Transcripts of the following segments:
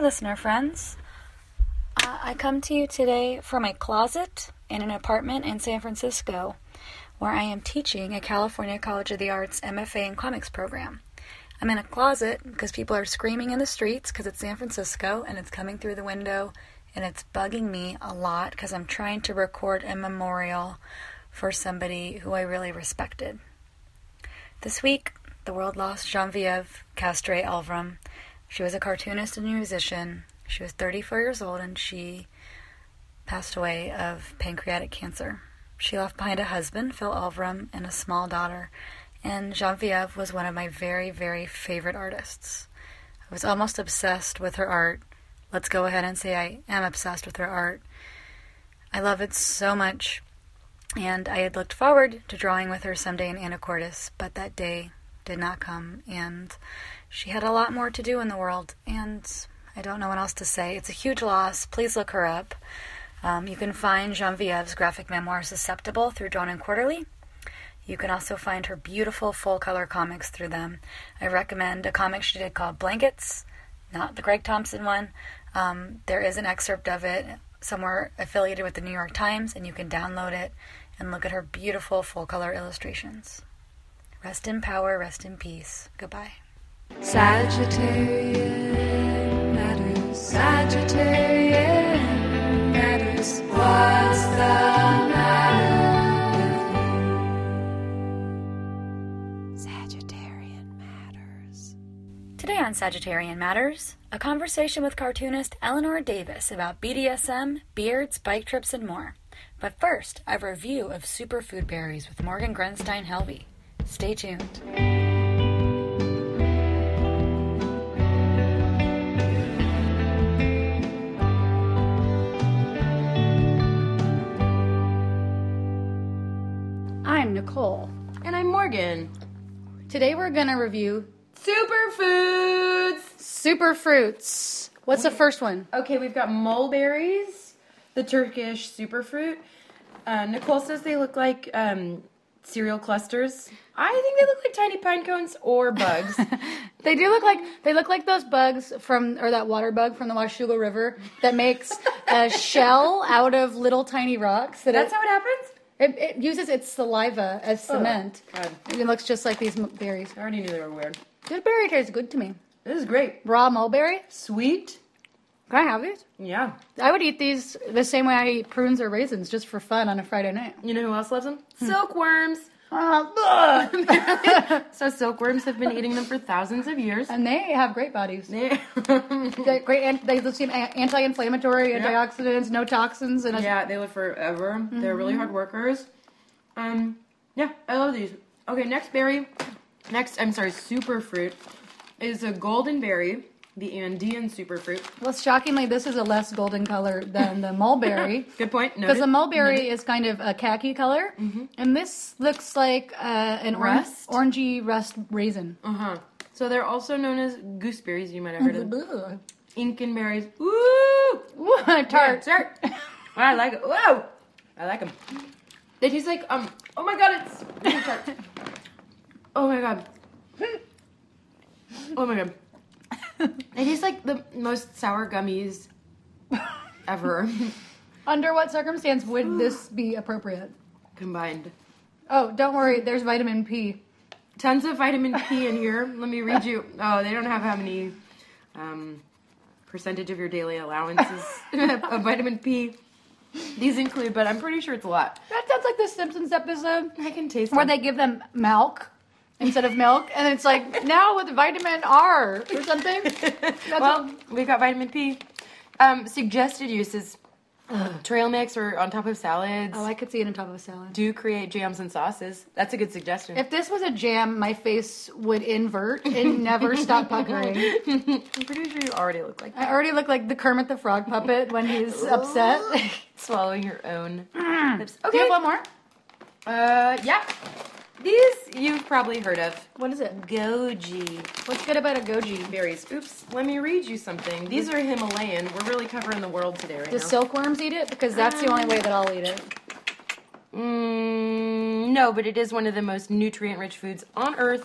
Listener friends. Uh, I come to you today from a closet in an apartment in San Francisco where I am teaching a California College of the Arts MFA in Comics program. I'm in a closet because people are screaming in the streets because it's San Francisco and it's coming through the window and it's bugging me a lot because I'm trying to record a memorial for somebody who I really respected. This week, the world lost Genevieve Castrée Elverum. She was a cartoonist and musician. She was 34 years old and she passed away of pancreatic cancer. She left behind a husband, Phil Elverum, and a small daughter and Genevieve was one of my very, very favorite artists. I was almost obsessed with her art. Let's go ahead and say I am obsessed with her art. I love it so much, and I had looked forward to drawing with her someday in Anacortes, but that day did not come, and she had a lot more to do in the world, and I don't know what else to say. It's a huge loss. Please look her up. Um, you can find Genevieve's graphic memoir Susceptible through Drawn and Quarterly. You can also find her beautiful full color comics through them. I recommend a comic she did called Blankets, not the Craig Thompson one. Um, there is an excerpt of it somewhere affiliated with the New York Times, and you can download it and look at her beautiful full color illustrations. Rest in power, rest in peace. Goodbye. Sagittarian matters. Sagittarian matters. What's the matter? Sagittarian Matters. Today on Sagittarian Matters, a conversation with cartoonist Eleanor Davis about BDSM, beards, bike trips, and more. But first, a review of superfood berries with Morgan Grenstein Helvey. Stay tuned. Nicole. And I'm Morgan. Today we're going to review Superfoods! super fruits. What's the first one? Okay, we've got mulberries, the Turkish superfruit. Uh, Nicole says they look like um, cereal clusters. I think they look like tiny pine cones or bugs. They do look like they look like those bugs from or that water bug from the Washougal River that makes a shell out of little tiny rocks. That That's it, how it happens? It, it uses its saliva as oh, cement. God. It looks just like these m- berries. I already knew they were weird. Good berry tastes good to me. This is great. Raw mulberry. Sweet. Can I have these? Yeah. I would eat these the same way I eat prunes or raisins, just for fun on a Friday night. You know who else loves them? Hmm. Silkworms. Uh, So silkworms have been eating them for thousands of years. and they have great bodies. They- great. They seem anti-inflammatory, antioxidants, no toxins, and Yeah, they live forever. They're really hard workers. Um, yeah, I love these. Okay, next berry, next I'm sorry, super fruit is a golden berry, the Andean superfruit. Well, shockingly, this is a less golden color than the mulberry. Good point. Because the mulberry is kind of a khaki color, and this looks like uh, an orange, orangey rust raisin. Uh huh. So they're also known as gooseberries. You might have heard of them. Incan berries. Ooh, Ooh, tart. tart. I like it. Whoa, I like them. They taste like um. Oh my god, it's tart. oh my god. Oh my god. They taste like the most sour gummies ever Under what circumstance would this be appropriate? combined. Oh, don't worry. There's vitamin P. Tons of vitamin P in here. Let me read you. Oh, they don't have how many um, percentage of your daily allowances of vitamin P. These include, but I'm pretty sure it's a lot. That sounds like the Simpsons episode I can taste where them. they give them milk instead of milk, and it's like now with vitamin R or something. Well, we've got vitamin P. Um, suggested uses trail mix or on top of salads. oh, I could see it on top of a salad. do create jams and sauces. That's a good suggestion. If this was a jam, my face would invert and never stop puckering. I'm pretty sure you already look like that. I already look like the Kermit the Frog puppet when he's upset. swallowing your own lips. Do you have one more? Uh, yeah. These you've probably heard of. What is it? Goji What's good about a goji? berries. Oops. Let me read you something. These are Himalayan. We're really covering the world today, right Do now. silkworms eat it? Because that's the only way that I'll eat it. Mm, no, but it is one of the most nutrient-rich foods on Earth.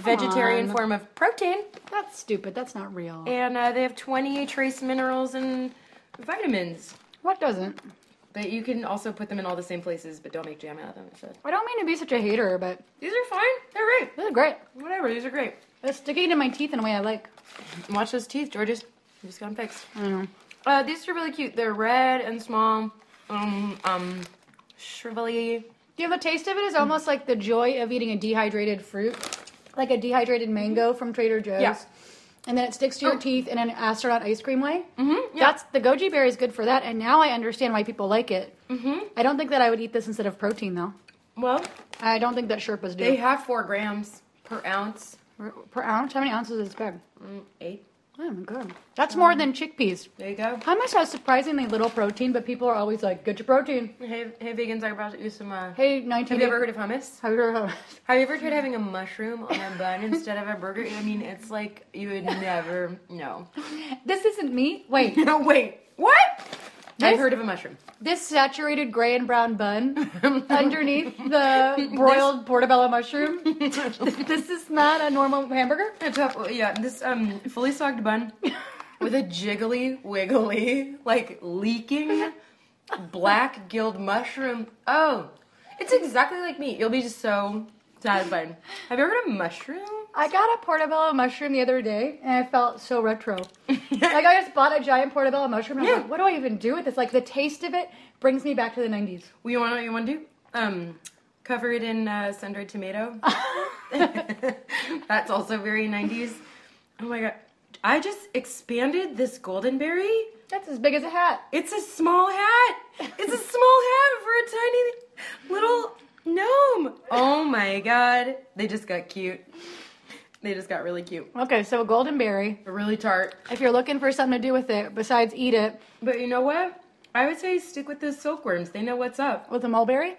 vegetarian on. form of protein, That's stupid. That's not real. and uh, they have 28 trace minerals and vitamins. What doesn't? But you can also put them in all the same places, but don't make jam out of them. So. I don't mean to be such a hater, but These are fine. They're great. this is great. Whatever. These are great. They're sticking to my teeth in a way I like. Watch those teeth, Georges. You just got them fixed. I don't know. Uh, these are really cute. They're red and small. Um, um, shrivelly. Yeah, the taste of it is almost like the joy of eating a dehydrated fruit, like a dehydrated mango from Trader Joe's. Yeah. And then it sticks to your teeth in an astronaut ice cream way. Mm-hmm. Yeah. That's the goji berry is good for that, and now I understand why people like it. mm-hmm. I don't think that I would eat this instead of protein though. Well, I don't think that Sherpas do. they have four grams per ounce. per, per ounce. How many ounces is this bag? Mm, eight. Oh my god, that's more than chickpeas. There you go. Hummus has surprisingly little protein, but people are always like, "Get your protein." Hey, hey, vegans! I'm about to do some. Uh, Hey, nineteen. have you ever heard of hummus? Have you ever heard of Have you ever tried having a mushroom on a bun instead of a burger? I mean, it's like you would never know. This isn't me. Wait, No, wait. What? This- I've heard of a mushroom. this saturated gray and brown bun underneath the broiled portobello mushroom. this is not a normal hamburger. It's a, yeah, this um fully socked bun with a jiggly, wiggly, like leaking black gilled mushroom. Oh, it's exactly like me. You'll be just so satisfied. Have you ever heard of mushroom? I got a portobello mushroom the other day, and I felt so retro. like I just bought a giant portobello mushroom. And Yeah. like, what do I even do with this? Like the taste of it brings me back to the '90s. Well, you want to what you want to do? Um, cover it in uh, sun-dried tomato. That's also very 90s. Oh my god. I just expanded this golden berry. That's as big as a hat. It's a small hat. It's a small hat for a tiny little gnome. Oh my god. They just got cute. They just got really cute. Okay, so a golden berry. Really tart. If you're looking for something to do with it besides eat it But you know what? I would say stick with the silkworms. They know what's up. with a mulberry,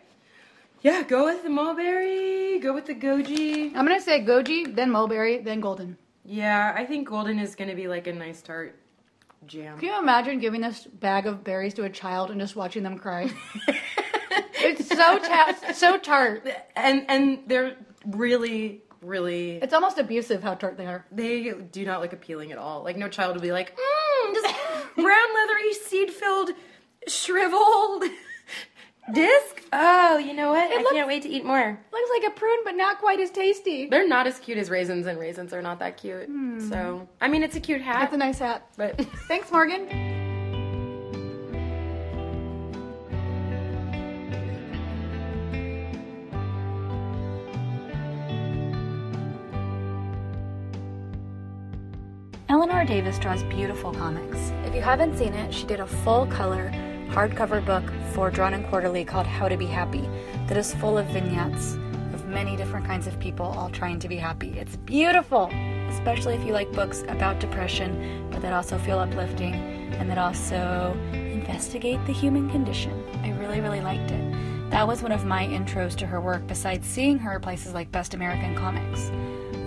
Yeah, go with the mulberry. Go with the goji. I'm gonna say goji, then mulberry, then golden. Yeah, I think golden is gonna be like a nice tart jam. Can you imagine giving this bag of berries to a child and just watching them cry? it's so ta- so tart. and and they're really really It's almost abusive how tart they are. they do not look appealing at all. Like no child would be like, mmm, this brown leathery seed filled shriveled disc. Oh, you know what? I looks- can't wait to eat more. Looks like a prune, but not quite as tasty. They're not as cute as raisins, and raisins are not that cute. Hmm. So I mean, it's a cute hat, That's a nice hat. but Thanks, Morgan. Eleanor Davis draws beautiful comics. If you haven't seen it, she did a full color hardcover book for Drawn and Quarterly called How to Be Happy that is full of vignettes of many different kinds of people all trying to be happy. It's beautiful, especially if you like books about depression, but that also feel uplifting and that also investigate the human condition. I really, really liked it. That was one of my intros to her work, besides seeing her places like Best American Comics.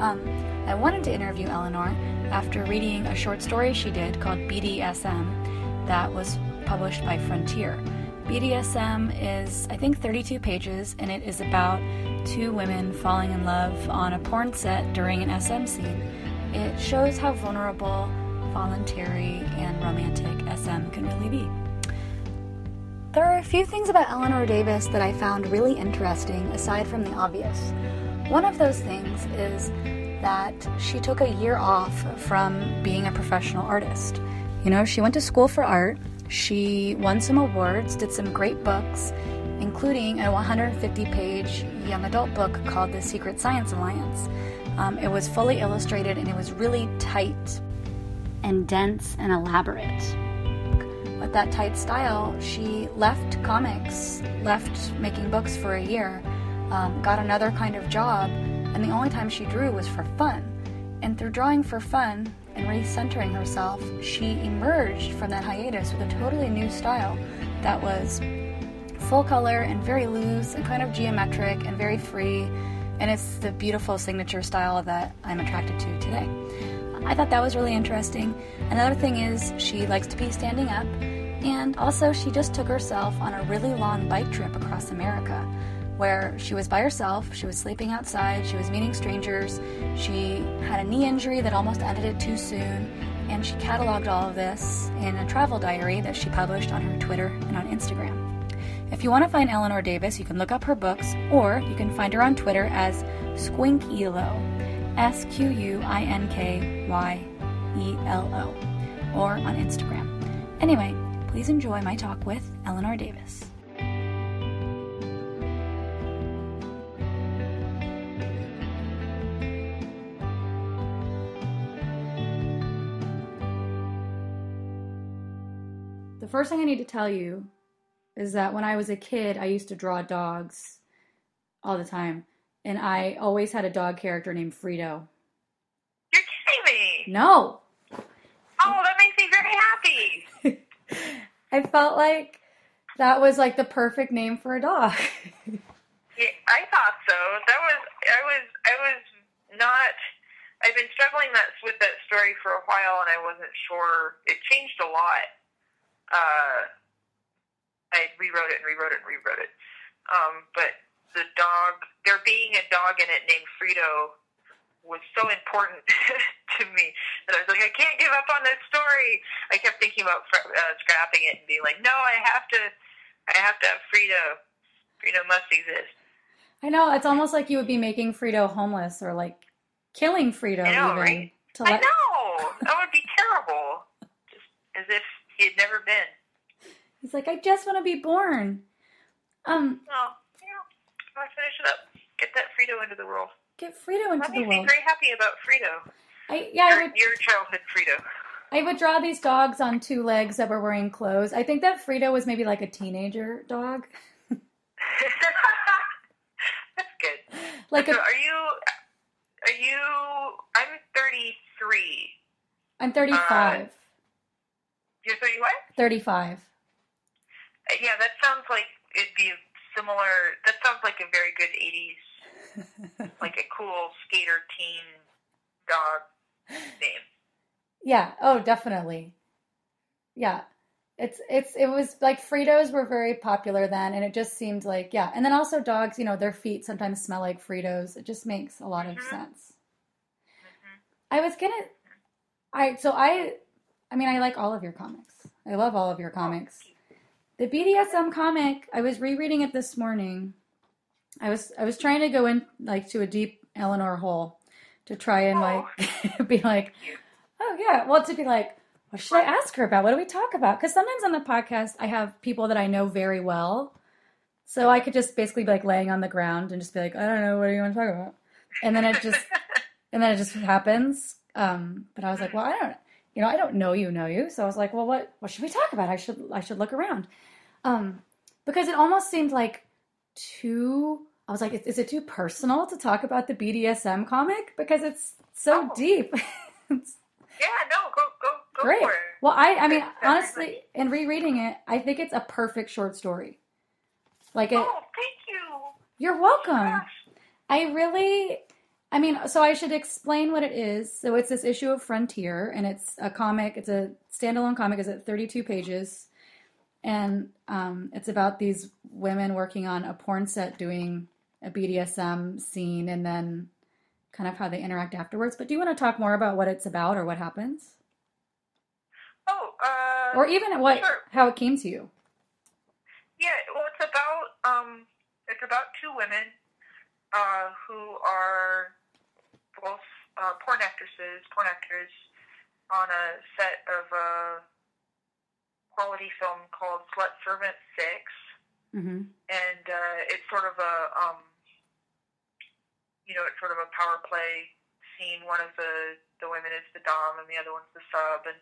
Um, I wanted to interview Eleanor after reading a short story she did called BDSM that was published by Frontier. BDSM is, I think, 32 pages, and it is about two women falling in love on a porn set during an SM scene. It shows how vulnerable, voluntary, and romantic SM can really be. There are a few things about Eleanor Davis that I found really interesting, aside from the obvious. One of those things is that she took a year off from being a professional artist. You know, she went to school for art, she won some awards, did some great books, including a 150 page young adult book called The Secret Science Alliance. Um, it was fully illustrated and it was really tight and dense and elaborate with that tight style, she left comics, left making books for a year, um, got another kind of job, and the only time she drew was for fun. And through drawing for fun and recentering herself, she emerged from that hiatus with a totally new style that was full color and very loose and kind of geometric and very free. And it's the beautiful signature style that I'm attracted to today. I thought that was really interesting. Another thing is she likes to be standing up, and also she just took herself on a really long bike trip across America where she was by herself, she was sleeping outside, she was meeting strangers, she had a knee injury that almost ended it too soon, and she cataloged all of this in a travel diary that she published on her Twitter and on Instagram. If you want to find Eleanor Davis, you can look up her books, or you can find her on Twitter as Squinkyelo, S Q U I N K Y E L O, or on Instagram. Anyway, please enjoy my talk with Eleanor Davis. First thing I need to tell you is that when I was a kid, I used to draw dogs all the time. And I always had a dog character named Frito. You're kidding me. No! Oh, that makes me very happy. I felt like that was like the perfect name for a dog. Yeah, I thought so. That was I was I was not. I've been struggling that with that story for a while, and I wasn't sure. It changed a lot. Uh, I rewrote it and rewrote it and rewrote it. Um, but the dog, there being a dog in it named Frito, was so important to me that I was like, I can't give up on this story. I kept thinking about uh, scrapping it and being like, no, I have to, I have to have Frito. Frito must exist. I know, it's almost like you would be making Frito homeless or like killing Frito I know, even. right? To I know that would be terrible. Just as if he had never been. He's like, I just want to be born. Um, Oh, yeah. I finish it up. Get that Frito into the world. get Frito into That the makes me world. very happy about Frito. I yeah, I would your childhood Frito. I would draw these dogs on two legs that were wearing clothes. I think that Frito was maybe like a teenager dog. That's good. Like so a, are you? Are you? I'm 33. I'm 35. You're 31. 35. Uh, Yeah, that sounds like it'd be similar. That sounds like a very good 80s, like a cool skater teen dog name. Yeah. Oh, definitely. Yeah. It's it's it was like Fritos were very popular then, and it just seemed like yeah. And then also dogs, you know, their feet sometimes smell like Fritos. It just makes a lot of Mhm. sense. I was gonna, I so I, I mean, I like all of your comics. I love all of your comics. The BDSM comic, I was rereading it this morning. I was I was trying to go in like to a deep Eleanor hole to try and like be like, oh yeah, well to be like, what should I ask her about? What do we talk about? Because sometimes on the podcast I have people that I know very well, so I could just basically be like laying on the ground and just be like, I don't know, what do you want to talk about? And then it just and then it just happens. Um, but I was like, well, I don't, you know, I don't know you, know you. So I was like, well, what, what should we talk about? I should, I should look around, um, because it almost seemed like too. I was like, is, is it too personal to talk about the BDSM comic because it's so Oh. deep? It's Yeah, no, go go go great. for it. Well, I, I mean, honestly, in rereading it, I think it's a perfect short story. Like it, Oh, thank you. you're welcome. Gosh. I really, I mean, so I should explain what it is. So it's this issue of Frontier, and it's a comic. It's a standalone comic. It's at 32 pages, and um, it's about these women working on a porn set doing a BDSM scene, and then kind of how they interact afterwards. But do you want to talk more about what it's about or what happens, Oh, uh, or even what Sure. how it came to you? Yeah, well, it's about um, it's about two women uh, who are both uh, porn actresses, porn actors, on a set of a quality film called Slut Servant Six, Mm-hmm. and uh, it's sort of a um, you know, it's sort of a power play scene. One of the the women is the dom, and the other one's the sub, and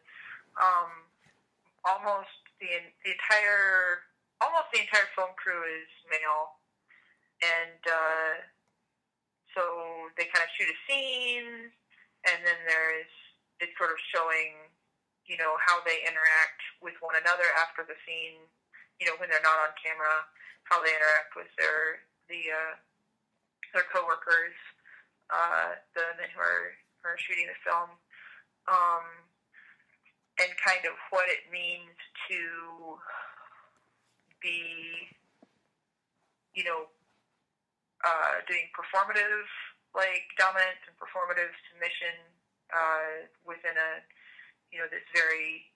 um, almost the the entire almost the entire film crew is male, and uh, so they kind of shoot a scene, and then there's it's sort of showing, you know, how they interact with one another after the scene, you know, when they're not on camera, how they interact with their the uh, their coworkers, uh, the men who are who are shooting the film. Um, and kind of what it means to be, you know, uh, doing performative like dominance and performative submission uh, within a you know this very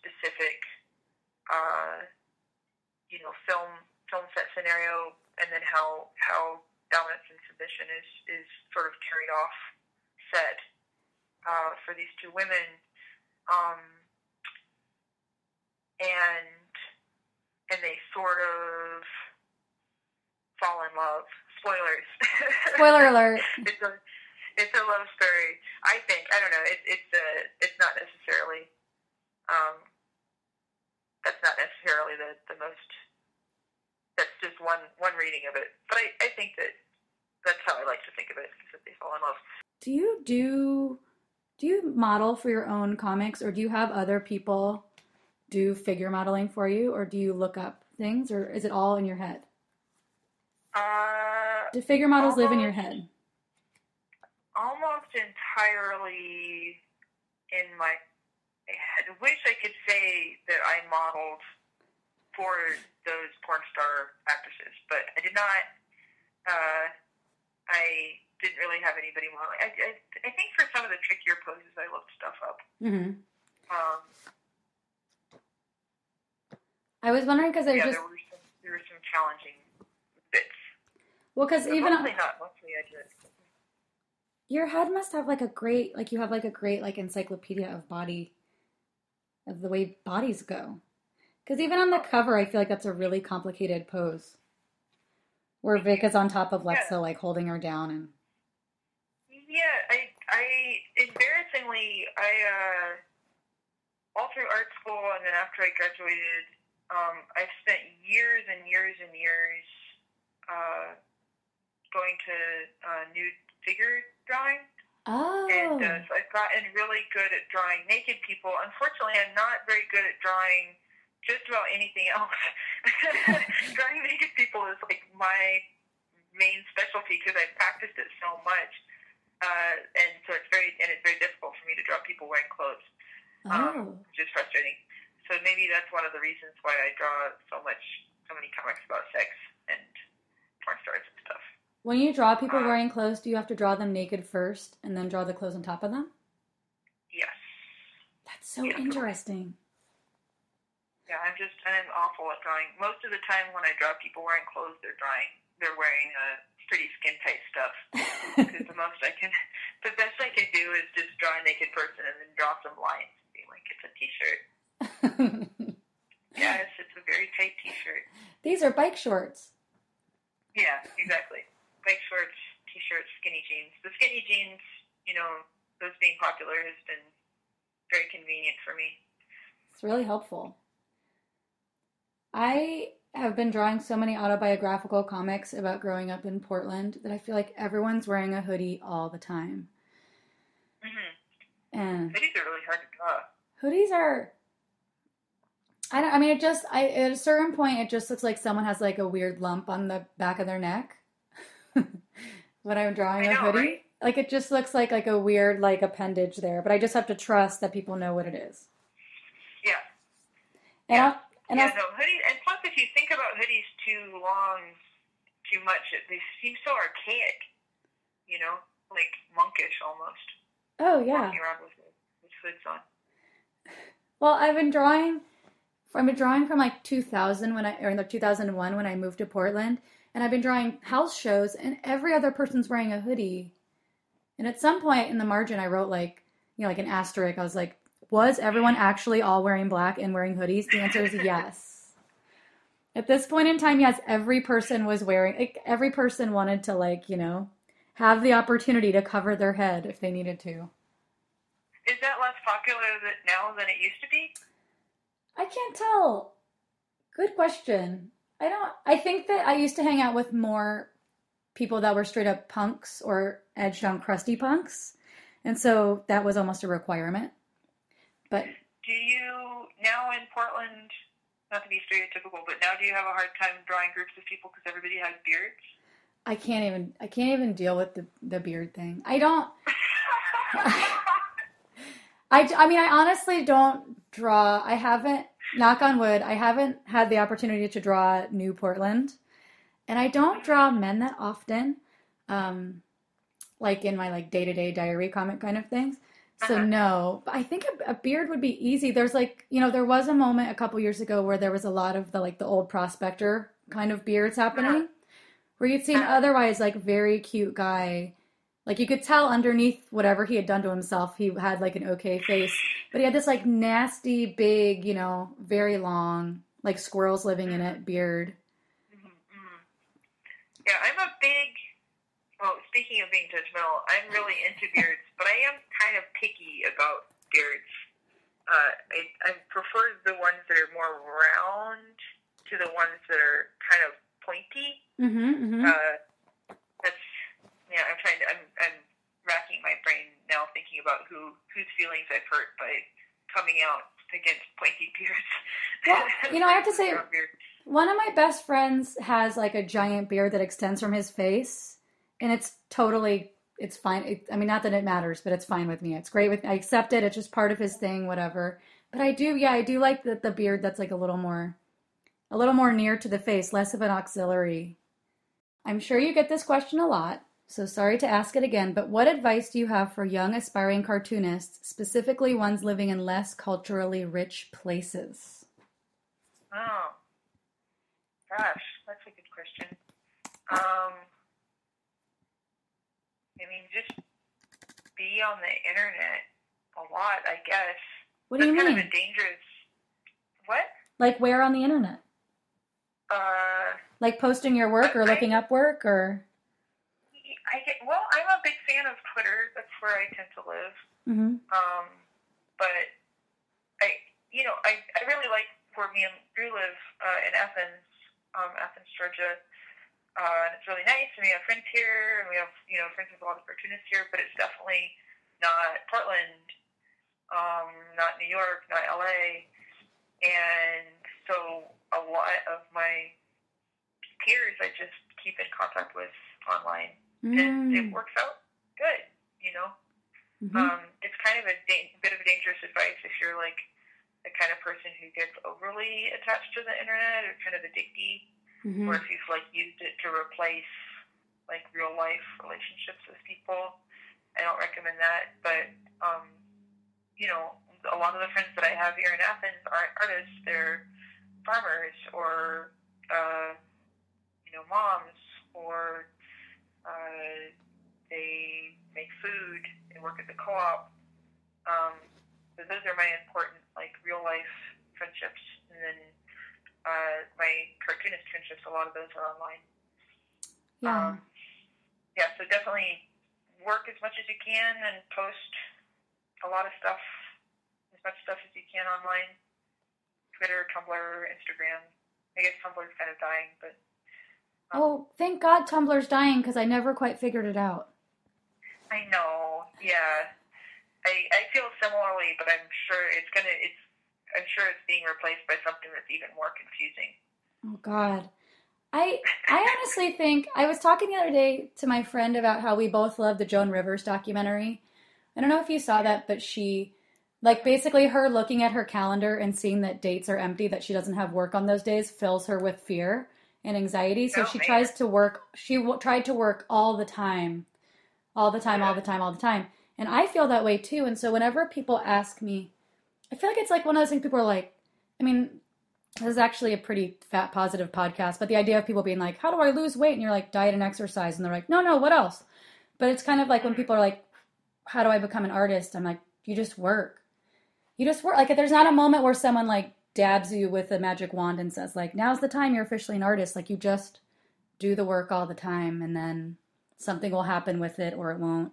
specific uh, you know film film set scenario, and then how how dominance and submission is is sort of carried off set uh, for these two women, um, and and they sort of fall in love. Spoilers. Spoiler alert. it's a it's a love story. I think I don't know. It, it's a it's not necessarily um, that's not necessarily the the most. That's just one one reading of it. But I I think that that's how I like to think of it. Is that they fall in love. Do you do do you model for your own comics or do you have other people do figure modeling for you or do you look up things or is it all in your head? Uh, Do figure models live in your head? almost entirely in my head. I wish I could say that I modeled for those porn star actresses, but I did not. Uh, I didn't really have anybody modeling. I, I, I think for some of the trickier poses, I looked stuff up. Mm-hmm. Um, I was wondering because I yeah, just there were some there were some challenging. Well because even mostly not. Mostly I your head must have like a great like you have like a great like encyclopedia of body of the way bodies go. Because even on the cover, I feel like that's a really complicated pose where Vic is on top of Lexa, Yeah. like holding her down and. Yeah, I, I embarrassingly, I uh, all through art school and then after I graduated, um, I spent years and years and years uh, going to uh, nude figure drawing, Oh. and uh, so I've gotten really good at drawing naked people. Unfortunately, I'm not very good at drawing just about anything else. drawing naked people is like my main specialty because I practiced it so much uh, and so it's very and it's very difficult for me to draw people wearing clothes, oh. um, which is frustrating. So maybe that's one of the reasons why I draw so much, so many comics about sex and porn stars and stuff. When you draw people wearing clothes, do you have to draw them naked first and then draw the clothes on top of them? Yes, That's so Yeah. interesting. yeah, I'm just I'm awful at drawing. Most of the time when I draw people wearing clothes, they're drawing, they're wearing uh, pretty skin tight stuff. Because the most I can, the best I can do is just draw a naked person and then draw some lines, and be like it's a t-shirt. Yes, it's a very tight t-shirt. These are bike shorts. Yeah, exactly. Bike shorts, t-shirts, skinny jeans. The skinny jeans, you know, those being popular has been very convenient for me. It's really helpful. I have been drawing so many autobiographical comics about growing up in Portland that I feel like everyone's wearing a hoodie all the time. hmm And Hoodies are really hard to draw. hoodies are I don't I mean it just I at a certain point it just looks like someone has like a weird lump on the back of their neck when I'm drawing I a know, hoodie. right? Like it just looks like like a weird like appendage there, but I just have to trust that people know what it is. Yeah. And Yeah. I'll, and yeah, I'll, no, hoodies, and plus if you think about hoodies too long, too much, they seem so archaic, you know, like monkish almost. oh yeah. Walking around with, with hoods on. Well, I've been drawing. I've been drawing from like 2000 when I or like 2001 when I moved to Portland, and I've been drawing house shows, and every other person's wearing a hoodie. And at some point in the margin, I wrote like you know like an asterisk. I was like, was everyone actually all wearing black and wearing hoodies? The answer is yes. At this point in time, yes, every person was wearing. Like, every person wanted to like you know have the opportunity to cover their head if they needed to. Is that less popular now than it used to be? I can't tell. Good question. I don't. I think that I used to hang out with more people that were straight up punks or edged on crusty punks, and so that was almost a requirement. But Do you now in Portland? Not to be stereotypical, but now do you have a hard time drawing groups of people because everybody has beards? I can't even. I can't even deal with the the beard thing. I don't. I, I mean, I honestly don't draw. I haven't, knock on wood, I haven't had the opportunity to draw New Portland. and I don't draw men that often, um, like in my like day to day diary comic kind of things. So Uh-huh. no, but I think a, a beard would be easy. There's like you know there was a moment a couple years ago where there was a lot of the like the old prospector kind of beards happening, where you'd see an Uh-huh. otherwise like very cute guy. Like you could tell underneath whatever he had done to himself, he had like an okay face, but he had this like nasty, big, you know, very long, like squirrels living in it beard. Mhm, mhm. Yeah, I'm a big. Well, speaking of being judgmental, I'm really into beards, but I am kind of picky about beards. Uh, I, I prefer the ones that are more round to the ones that are kind of pointy. Mm-hmm. mm-hmm. Uh, yeah. I'm trying to. I'm I'm racking my brain now thinking about who whose feelings I've hurt by coming out against pointy beards. Well, you know, I have to say- One of my best friends has like a giant beard that extends from his face, and it's totally it's fine. It, I mean, not that it matters, but it's fine with me. It's great with I accept it. It's just part of his thing, whatever. But I do, yeah, I do like the the beard that's like a little more, a little more near to the face, less of an auxiliary. I'm sure you get this question a lot, so sorry to ask it again. But what advice do you have for young aspiring cartoonists, specifically ones living in less culturally rich places? Oh, gosh, that's a good question. Um, I mean, just be on the internet a lot, I guess. What do you That's kind of a dangerous. What? Like where on the internet? Uh, Like posting your work or looking up work or I get. Well, I'm a big fan of Twitter. That's where I tend to live. hmm Um, but I, you know, I, I really like where me and Drew live uh, in Athens, um, Athens, Georgia. Uh, and it's really nice, and we have friends here, and we have, you know, friends with a lot of cartoonists here. But it's definitely not Portland, um, not New York, not LA, and so a lot of my peers I just keep in contact with online, and it Mm. works out good, you know. Mhm. Um, it's kind of a da- bit of a dangerous advice if you're like the kind of person who gets overly attached to the internet or kind of addicty, Mhm. or if you've like used it to replace like real life relationships with people. I don't recommend that, but um, you know, a lot of the friends that I have here in Athens aren't artists; they're farmers or uh, you know, moms or uh, they make food and work at the co-op. Um, so those are my important, like real life friendships, and then uh, my cartoonist friendships. A lot of those are online. Yeah. Um, yeah, so definitely work as much as you can and post a lot of stuff, as much stuff as you can online. Twitter, Tumblr, Instagram. I guess Tumblr's kind of dying, but Oh, thank God Tumblr's dying because I never quite figured it out. I know. Yeah, I I feel similarly, but I'm sure it's gonna. It's I'm sure it's being replaced by something that's even more confusing. Oh God. I I honestly think I was talking the other day to my friend about how we both love the Joan Rivers documentary. I don't know if you saw that, but she like basically her looking at her calendar and seeing that dates are empty, that she doesn't have work on those days, fills her with fear and anxiety. So Oh, she man. tries to work. She w- tried to work all the time, all the time, all the time, all the time. And I feel that way too. And so whenever people ask me, I feel like it's like one of those things people are like, I mean, this is actually a pretty fat positive podcast, but the idea of people being like, how do I lose weight? And you're like, diet and exercise. And they're like, no, no, what else? But it's kind of like when mm-hmm. people are like, how do I become an artist? I'm like, you just work. You just work. Like, there's not a moment where someone like dabs you with a magic wand and says, like, now's the time you're officially an artist. Like, you just do the work all the time and then something will happen with it or it won't.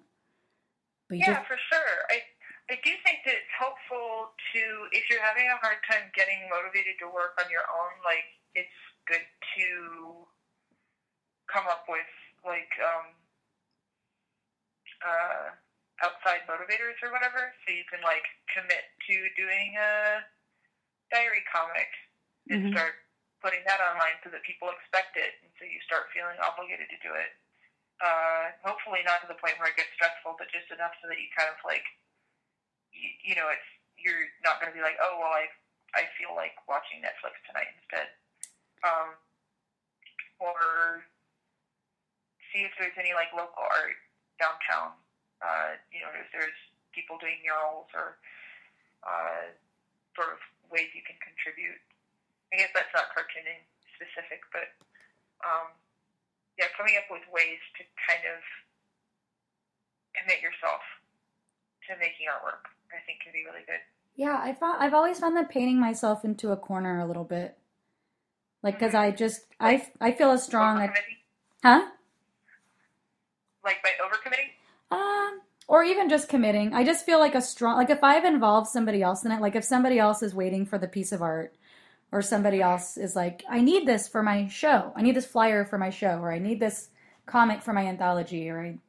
But Yeah, just, for sure. I I do think that it's helpful to if you're having a hard time getting motivated to work on your own. Like it's good to come up with like um, uh, outside motivators or whatever, so you can like commit to doing a diary comic and Mhm. start putting that online so that people expect it, and so you start feeling obligated to do it. Uh, hopefully not to the point where it gets stressful, but just enough so that you kind of like, you, you know, it's you're not going to be like, oh well, I I feel like watching Netflix tonight instead. Um, or see if there's any like local art downtown. Uh, you know, if there's people doing murals or uh, sort of ways you can contribute. I guess that's not cartooning specific, but um, yeah, coming up with ways to kind of commit yourself to making artwork, I think can be really good. Yeah, I found I've always found that painting myself into a corner a little bit, like because I just I I feel a strong like, huh Like by overcommitting? um or even just committing. I just feel like a strong like if I've involved somebody else in it, like if somebody else is waiting for the piece of art, or somebody else is like I need this for my show, I need this flyer for my show, or I need this comic for my anthology, or I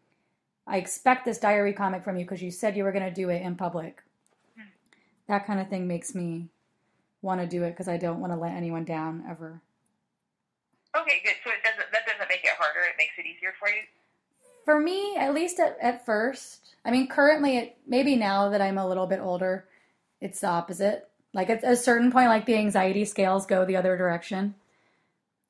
I expect this diary comic from you because you said you were going to do it in public. That kind of thing makes me want to do it because I don't want to let anyone down ever. Okay, good. So it doesn't that doesn't make it harder. It makes it easier for you. For me, at least at, at first, I mean, currently, it maybe now that I'm a little bit older, it's the opposite. Like at a certain point, like the anxiety scales go the other direction.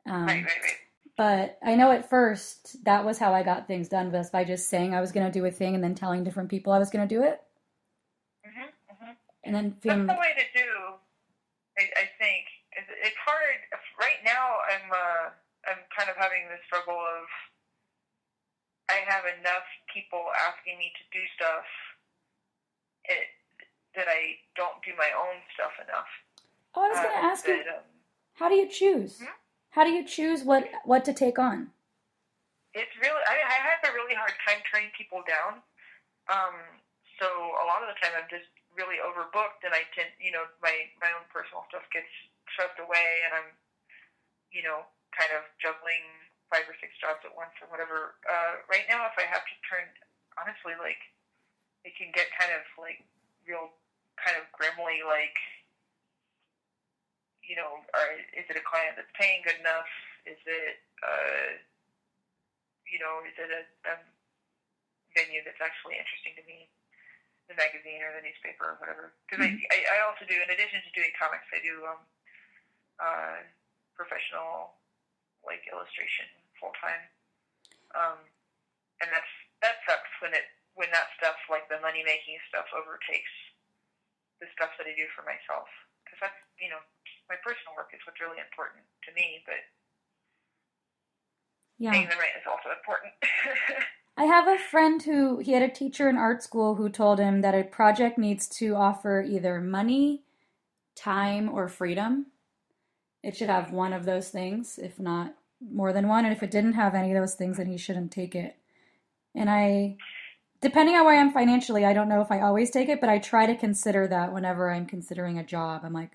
Um, Right, right, right. But I know at first that was how I got things done was by just saying I was going to do a thing and then telling different people I was going to do it, hmm hmm and then That's feeling the way to do. I, I think it's, it's hard right now. I'm uh, I'm kind of having the struggle of I have enough people asking me to do stuff it, that I don't do my own stuff enough. Oh, I was going to Uh, ask you, um, how do you choose? Hmm? How do you choose what what to take on? it's really I, I have a really hard time turning people down. Um, so a lot of the time I'm just really overbooked, and I tend, you know, my my own personal stuff gets shoved away, and I'm, you know, kind of juggling five or six jobs at once or whatever. Uh, right now, if I have to turn, honestly, like it can get kind of like real, kind of grimly, like, you know, are, is it a client that's paying good enough? Is it, uh, you know, is it a, a venue that's actually interesting to me, the magazine or the newspaper or whatever? Because I, I, I also do, in addition to doing comics, I do um, uh, professional like illustration full time, um, and that's that sucks when it when that stuff like the money making stuff overtakes the stuff that I do for myself because that's you know my personal work is what's really important to me, but Yeah. paying the rent is also important. I have a friend who he had a teacher in art school who told him that a project needs to offer either money, time, or freedom. It should have one of those things, if not more than one. And if it didn't have any of those things, then he shouldn't take it. And I, depending on where I am financially, I don't know if I always take it, but I try to consider that whenever I'm considering a job. I'm like,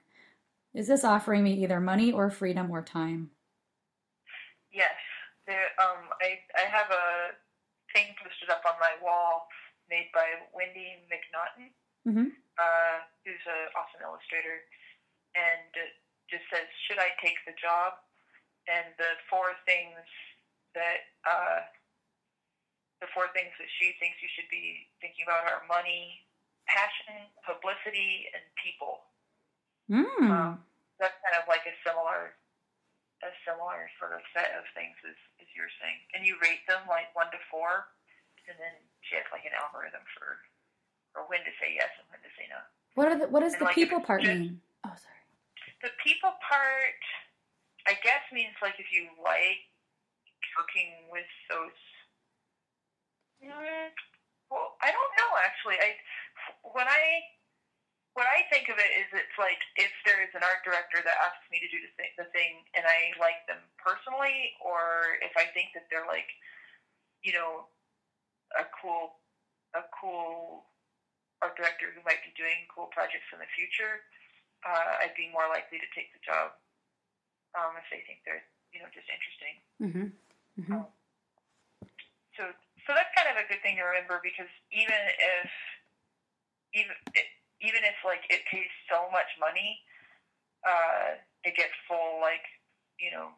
is this offering me either money or freedom or time? Yes, there. Um, I I have a thing listed up on my wall made by Wendy MacNaughton, Mm-hmm. uh, who's an awesome illustrator, and it just says, "Should I take the job?" And the four things that uh, the four things that she thinks you should be thinking about are money, passion, publicity, and people. Mm. Um, that's kind of like a similar, a similar sort of set of things as, as you're saying. And you rate them like one to four, and then she has like an algorithm for, for when to say yes and when to say no. What are the, what does And the like people part just- mean? Oh, sorry. The people part, I guess, means like if you like working with those. Mm, well, I don't know actually. I when I what I think of it is it's like if there is an art director that asks me to do the thing, the thing and I like them personally, or if I think that they're like, you know, a cool, a cool art director who might be doing cool projects in the future, uh, I'd be more likely to take the job um, if they think they're, you know, just interesting. Mm-hmm. Mm-hmm. So, so that's kind of a good thing to remember because even if, even even if like it pays so much money, uh, it gets full like you know,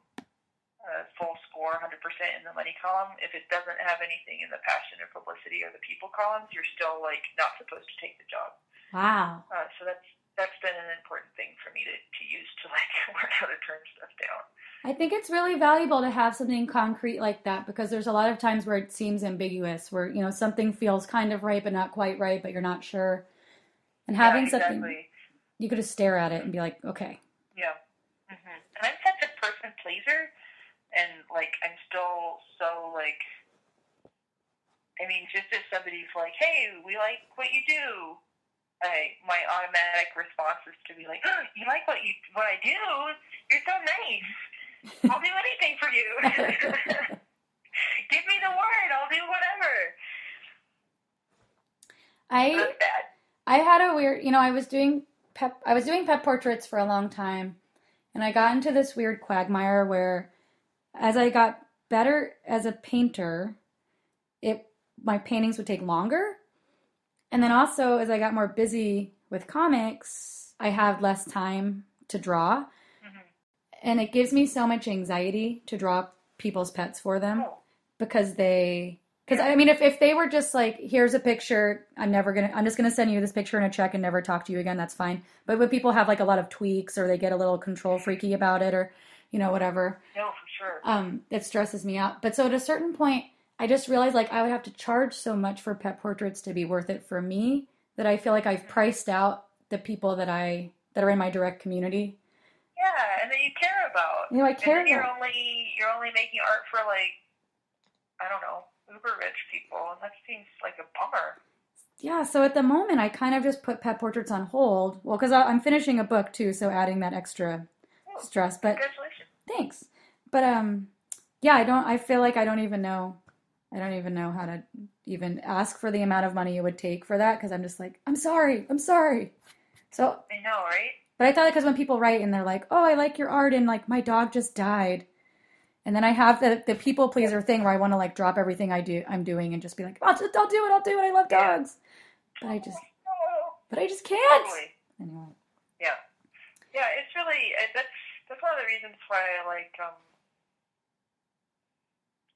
uh, full score, hundred percent in the money column. If it doesn't have anything in the passion or publicity or the people columns, you're still like not supposed to take the job. Wow. Uh, so that's that's been an important thing for me to, to use to like learn how to turn stuff down. I think it's really valuable to have something concrete like that because there's a lot of times where it seems ambiguous, where you know something feels kind of right but not quite right, but you're not sure. And having yeah, something, you could just stare at it and be like, okay, Yeah. hmm And I'm such a person pleaser, and like I'm still so like. I mean, just if somebody's like, "Hey, we like what you do," I my automatic response is to be like, oh, "You like what you what I do? You're so nice. I'll do anything for you. Give me the word. I'll do whatever." I I had a weird, you know, I was doing pep I was doing pet portraits for a long time and I got into this weird quagmire where as I got better as a painter, it my paintings would take longer. And then also as I got more busy with comics, I have less time to draw. Mhm. And it gives me so much anxiety to draw people's pets for them Oh, because they because I mean if, if they were just like here's a picture I'm never gonna I'm just gonna send you this picture and a check and never talk to you again that's fine but when people have like a lot of tweaks or they get a little control freaky about it or you know whatever no, for sure. um it stresses me out but so at a certain point I just realized like I would have to charge so much for pet portraits to be worth it for me that I feel like I've priced out the people that I that are in my direct community Yeah, and that you care about. you know I care and then you're only you're only making art for like I don't know uber rich people, and that seems like a bummer. Yeah, so at the moment, I kind of just put pet portraits on hold. Well, because I'm finishing a book too, so adding that extra Oh, stress. But Congratulations. thanks. But um, yeah, I don't. I feel like I don't even know. I don't even know how to even ask for the amount of money it would take for that because I'm just like, I'm sorry, I'm sorry. So, I know, right? but I thought because when people write and they're like, oh, I like your art, and like my dog just died. And then I have the, the people pleaser thing where I want to like drop everything I do I'm doing and just be like, I'll, just, I'll do it, I'll do it. I love dogs. But I just but I just can't. totally. Anyway. Yeah, yeah. It's really that's that's one of the reasons why I like um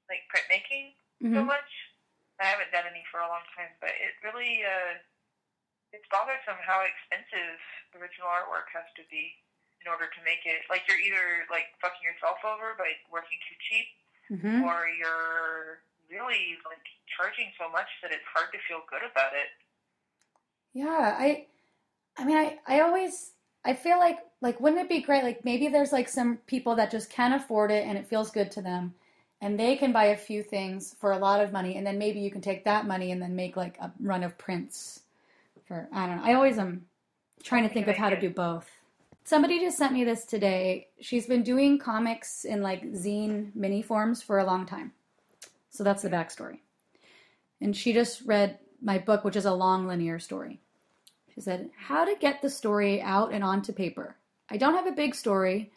like printmaking so Mhm. much. I haven't done any for a long time, but it really uh, it's bothersome how expensive original artwork has to be in order to make it. Like you're either like fucking yourself over by working too cheap, Mhm. or you're really like charging so much that it's hard to feel good about it. Yeah, I I mean I I always I feel like like wouldn't it be great like maybe there's like some people that just can't afford it and it feels good to them and they can buy a few things for a lot of money and then maybe you can take that money and then make like a run of prints for I don't know. I always am trying to think of how to do both. Somebody just sent me this today. She's been doing comics in like zine mini forms for a long time. So that's the backstory. And she just read my book, which is a long linear story. She said, How to get the story out and onto paper. I don't have a big story,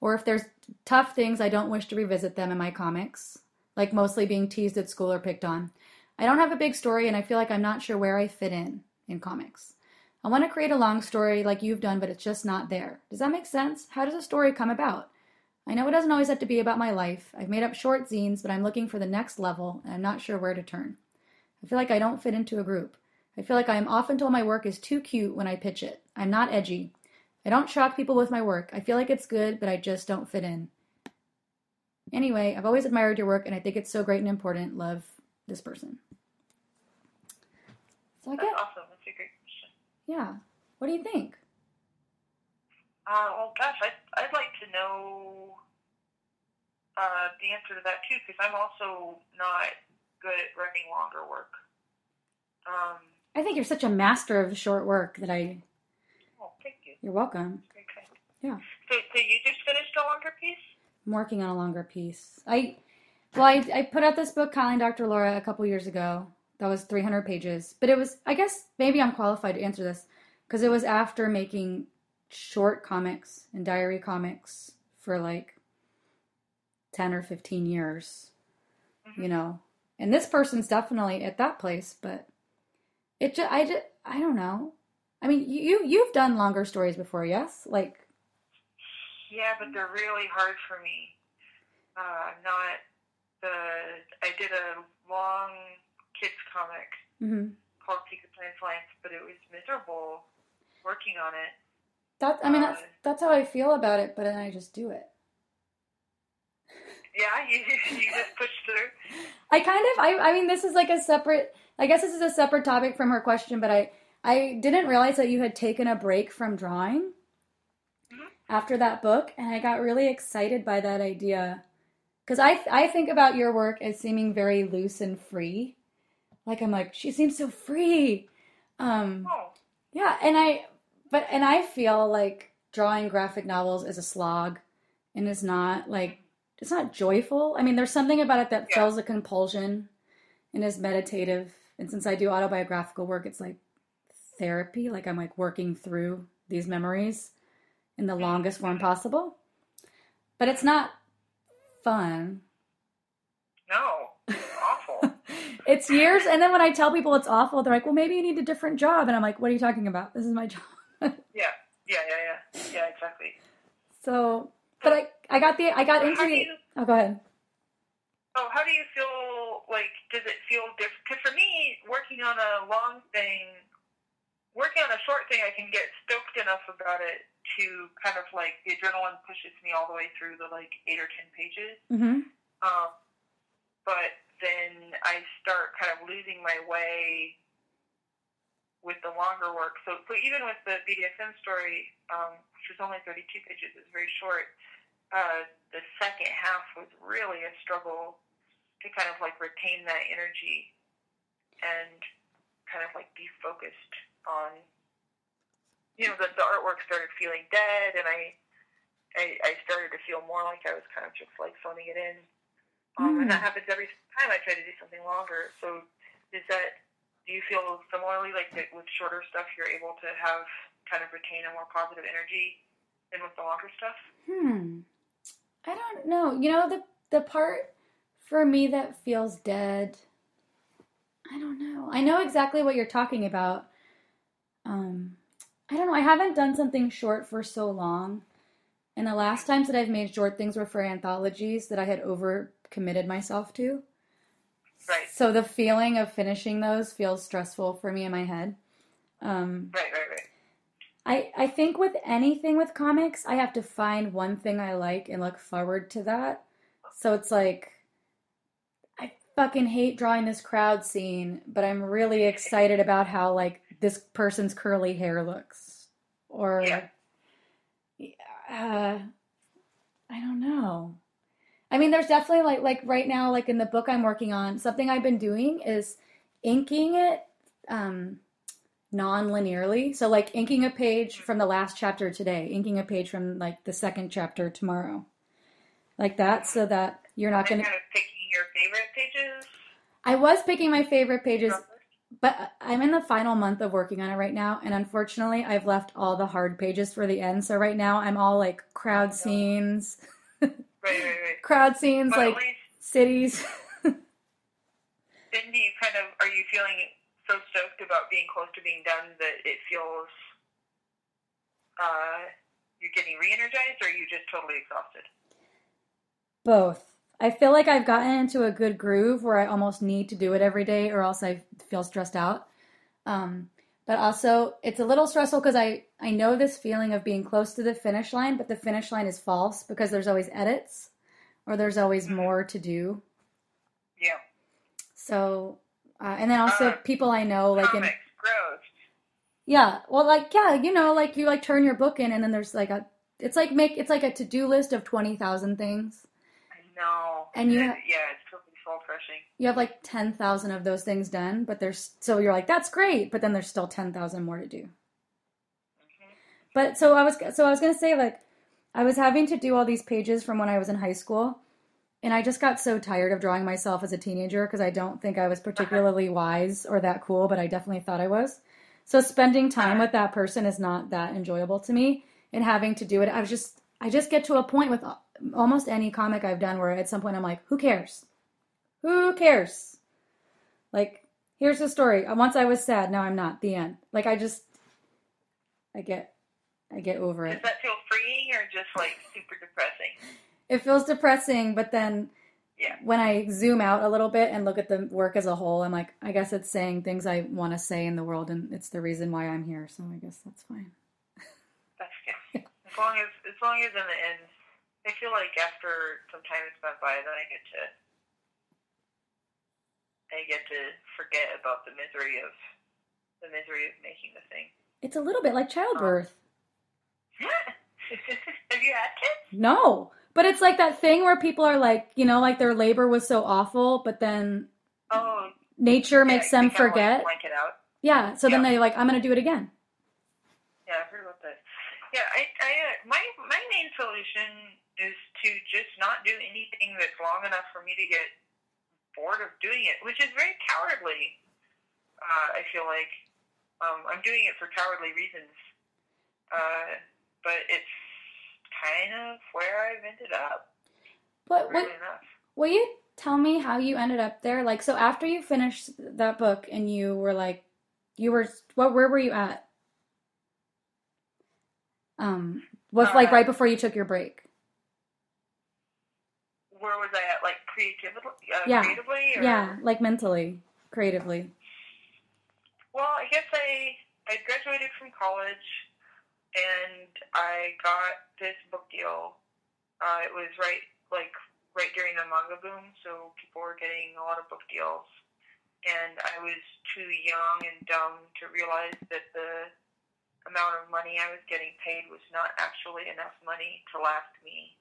or if there's tough things, I don't wish to revisit them in my comics, like mostly being teased at school or picked on. I don't have a big story, and I feel like I'm not sure where I fit in in comics. I want to create a long story like you've done, but it's just not there. Does that make sense? How does a story come about? I know it doesn't always have to be about my life. I've made up short zines, but I'm looking for the next level, and I'm not sure where to turn. I feel like I don't fit into a group. I feel like I am often told my work is too cute when I pitch it. I'm not edgy. I don't shock people with my work. I feel like it's good, but I just don't fit in. Anyway, I've always admired your work and I think it's so great and important. Love this person. So I That's get, awesome. That's a great question. yeah. What do you think? Uh, well, gosh, I'd, I'd like to know uh, the answer to that too, because I'm also not good at writing longer work. Um, I think you're such a master of short work that I. You're welcome. Kind. Yeah. So, so you just finished a longer piece? I'm working on a longer piece. I, well, I, I put out this book, Calling Dr. Laura, a couple years ago. That was 300 pages. But it was, I guess, maybe I'm qualified to answer this because it was after making short comics and diary comics for like 10 or 15 years, you mm-hmm. know. And this person's definitely at that place, but it just, I just, I don't know. I mean, you you've done longer stories before, yes? Like, Yeah, but they're really hard for me. Uh, not the. I did a long kids comic mhm. called Secret Lines, but it was miserable working on it. That I mean, that's Uh, that's how I feel about it, but then I just do it. yeah, you you just push through. I kind of I I mean this is like a separate I guess this is a separate topic from her question, but I I didn't realize that you had taken a break from drawing after that book and I got really excited by that idea cuz I I think about your work as seeming very loose and free. Like I'm like she seems so free. Um Oh, yeah, and I but and I feel like drawing graphic novels is a slog and is not like it's not joyful. I mean, there's something about it that Yeah. fills a compulsion and is meditative. And since I do autobiographical work, it's like therapy, like I'm like working through these memories in the mm-hmm. longest form possible. But it's not fun. no, awful. It's years and then when I tell people it's awful, they're like, "Well, maybe you need a different job." And I'm like, "What are you talking about? This is my job." Yeah, yeah, yeah, yeah, yeah, exactly. So, but I, I got the, I got into the. Oh, go ahead. Oh, how do you feel? Like, does it feel different? Because for me, working on a long thing, working on a short thing, I can get stoked enough about it to kind of like the adrenaline pushes me all the way through the like eight or ten pages. Mm-hmm. Um, but then I start kind of losing my way with the longer work. So, so even with the BDSM story, um, which was only 32 pages, it's very short. Uh, the second half was really a struggle to kind of like retain that energy and kind of like be focused on, you know, the, the artwork started feeling dead, and I, I, I started to feel more like I was kind of just like phoning it in. Um, And that happens every time I try to do something longer. So, is that do you feel similarly like that with shorter stuff you're able to have kind of retain a more positive energy than with the longer stuff? Hmm. I don't know. You know the the part for me that feels dead. I don't know. I know exactly what you're talking about. Um, I don't know. I haven't done something short for so long, and the last times that I've made short things were for anthologies that I had over committed myself to. Right, So the feeling of finishing those feels stressful for me in my head. Um, right, right, right. I, I think with anything with comics, I have to find one thing I like and look forward to that. So it's like, I fucking hate drawing this crowd scene, but I'm really excited about how like this person's curly hair looks. Or, Yeah. uh, I don't know. I mean, there's definitely like like right now, like in the book I'm working on, something I've been doing is inking it. Um, non-linearly. So like inking a page from the last chapter today, inking a page from like the second chapter tomorrow. Like that so that you're not going to kind of picking your favorite pages. I was picking my favorite pages, but I'm in the final month of working on it right now and unfortunately I've left all the hard pages for the end. So right now I'm all like crowd scenes, Right, right, right. crowd scenes But like least cities. then do you kind of are you feeling so stoked about being close to being done that it feels uh, you're getting re-energized, or are you just totally exhausted? Both. I feel like I've gotten into a good groove where I almost need to do it every day or else I feel stressed out. Um, but also, it's a little stressful because I, I know this feeling of being close to the finish line, but the finish line is false because there's always edits or there's always more to do. Yeah. So, uh, and then also Uh, people I know, like in gross. Yeah, well, like yeah, you know, like you like turn your book in, and then there's like a, it's like make it's like a to do list of twenty thousand things. Know. And you ha- yeah, it's totally soul crushing. You have like ten thousand of those things done, but there's so you're like that's great, but then there's still ten thousand more to do. Mm-hmm. But so I was so I was gonna say like I was having to do all these pages from when I was in high school, and I just got so tired of drawing myself as a teenager because I don't think I was uh-huh. particularly wise or that cool, but I definitely thought I was. So spending time uh-huh. with that person is not that enjoyable to me, and having to do it, I was just I just get to a point with almost any comic I've done where at some point I'm like, who cares? Who cares? Like, here's the story. Uh, once I was sad, now I'm not. The end. Like I just I get I get over it. Does that feel freeing or just like super depressing? It feels depressing, but then Yeah. when I zoom out a little bit and look at the work as a whole, I'm like, I guess it's saying things I want to say in the world, and it's the reason why I'm here. So I guess that's fine. That's good. As long as as long as in the end I feel like after some time has gone by, then I get to I get to forget about the misery of the misery of making the thing. It's a little bit like childbirth. Have you had kids? No. But it's like that thing where people are like, you know, like their labor was so awful, but then Oh, nature yeah, makes them like, forget. blank it out. Yeah, so then they're like, I'm gonna do it again. Yeah, I've heard about that. Yeah, I, I, uh, my, my main solution is to just not do anything that's long enough for me to get bored of doing it, which is very cowardly. Uh, I feel like um, I'm doing it for cowardly reasons, uh, but it's kind of where I've ended up. But what enough. will you tell me how you ended up there? Like, so after you finished that book and you were like, you were what? Where were you at? Um, was like Uh, right before you took your break. Where was I at? Like creatively? Uh, Yeah. Creatively? Or? Yeah, like mentally, creatively. Well, I guess I I graduated from college, and I got this book deal. Uh, it was right like right during the manga boom, so people were getting a lot of book deals, and I was too young and dumb to realize that the amount of money I was getting paid was not actually enough money to last me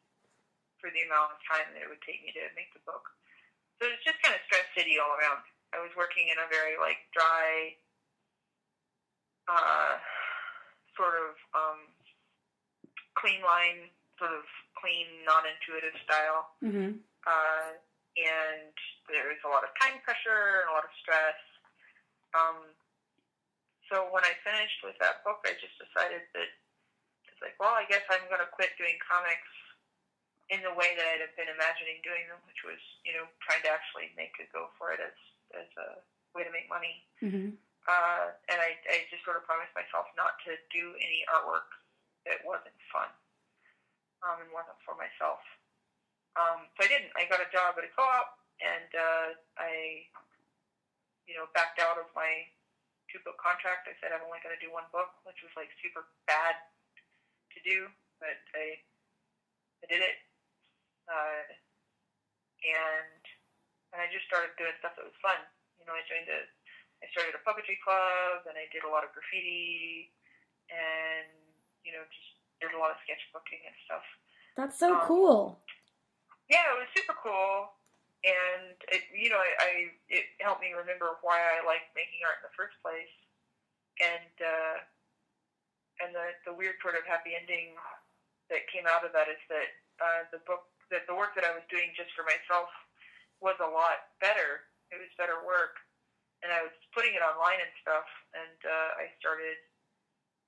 for the amount of time that it would take me to make the book. So it was just kind of stress city all around. I was working in a very like dry, uh, sort of um, clean line, sort of clean, non-intuitive style, Mm-hmm. uh, and there was a lot of time pressure and a lot of stress. Um, so when I finished with that book, I just decided that it's like, well, I guess I'm going to quit doing comics in the way that I'd have been imagining doing them, which was, you know, trying to actually make a go for it as as a way to make money. Mm-hmm. Uh, and I, I just sort of promised myself not to do any artwork that wasn't fun um, and wasn't for myself. Um, so I didn't. I got a job at a co-op, and uh, I, you know, backed out of my two-book contract. I said I'm only going to do one book, which was like super bad to do, but I, I did it, uh, and and I just started doing stuff that was fun. You know, I joined a, I started a puppetry club, and I did a lot of graffiti, and you know, just did a lot of sketchbooking and stuff. That's so Um, cool. Yeah, it was super cool, and it you know I, I it helped me remember why I liked making art in the first place, and uh, and the the weird sort of happy ending that came out of that is that uh, the book that the work that I was doing just for myself was a lot better. It was better work, and I was putting it online and stuff, and uh, I started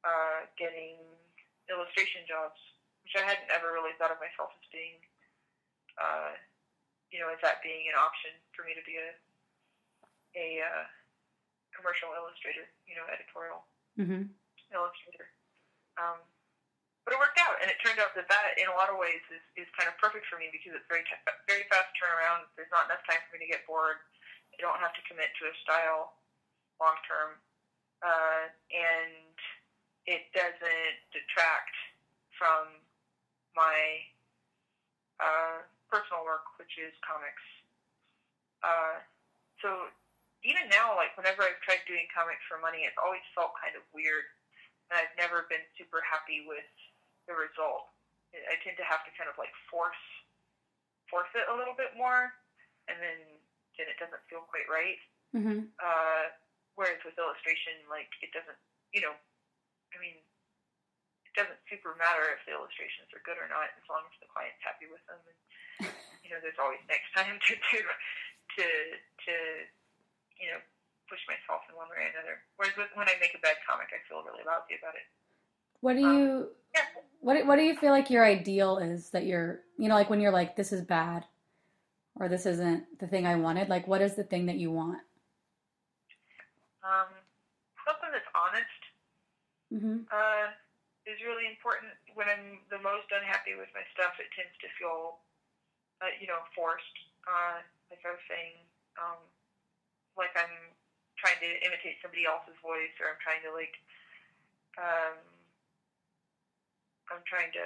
uh, getting illustration jobs, which I hadn't ever really thought of myself as being uh, you know, as that being an option for me to be a a uh, commercial illustrator, you know, editorial Mm-hmm. illustrator. Um, but it worked out, and it turned out that that, in a lot of ways, is, is kind of perfect for me because it's very t- very fast turnaround. There's not enough time for me to get bored. I don't have to commit to a style long term, uh, and it doesn't detract from my uh, personal work, which is comics. Uh, so even now, like whenever I've tried doing comics for money, it's always felt kind of weird, and I've never been super happy with the result. I tend to have to kind of like force force it a little bit more, and then then it doesn't feel quite right. Mm-hmm. Uh, whereas with illustration, like it doesn't, you know, I mean, it doesn't super matter if the illustrations are good or not, as long as the client's happy with them. And you know, there's always next time to to to to you know push myself in one way or another. Whereas with, when I make a bad comic, I feel really lousy about it. What do Um, you Yeah. what what do you feel like your ideal is that you're you know like when you're like this is bad or this isn't the thing I wanted like what is the thing that you want? Um, something that's honest Mm-hmm. uh, is really important. When I'm the most unhappy with my stuff, it tends to feel, uh, you know, forced. Uh, like I was saying, um, like I'm trying to imitate somebody else's voice, or I'm trying to like, um, I'm trying to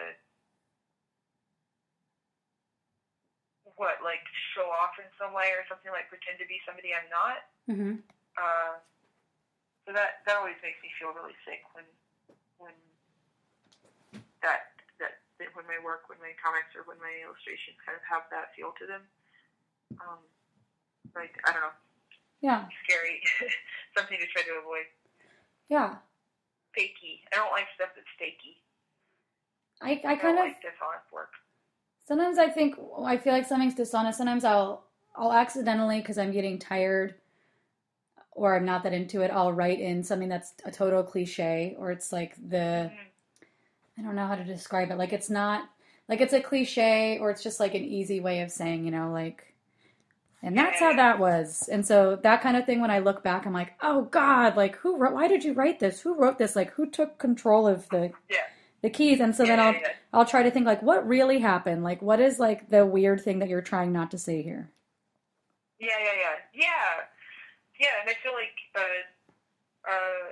what like show off in some way or something like pretend to be somebody I'm not. Mm-hmm. Uh, so that that always makes me feel really sick when when that that, that when my work, when my comics, or when my illustrations kind of have that feel to them. Um, like I don't know, Yeah. scary, something to try to avoid. Yeah. Fakey. I don't like stuff that's fakey. I, I kind of like dishonest work. sometimes I think I feel like something's dishonest. Sometimes I'll I'll accidentally because I'm getting tired or I'm not that into it. I'll write in something that's a total cliche or it's like the Mhm. I don't know how to describe it. Like it's not like it's a cliche or it's just like an easy way of saying, you know, like and that's how that was. And so that kind of thing when I look back I'm like, "Oh god, like who wrote why did you write this? Who wrote this? Like who took control of the Yeah. The keys?" And so Yeah, then I'll yeah. I'll try to think like what really happened? Like what is like the weird thing that you're trying not to say here? Yeah, yeah, yeah, yeah, yeah. And I feel like uh, uh,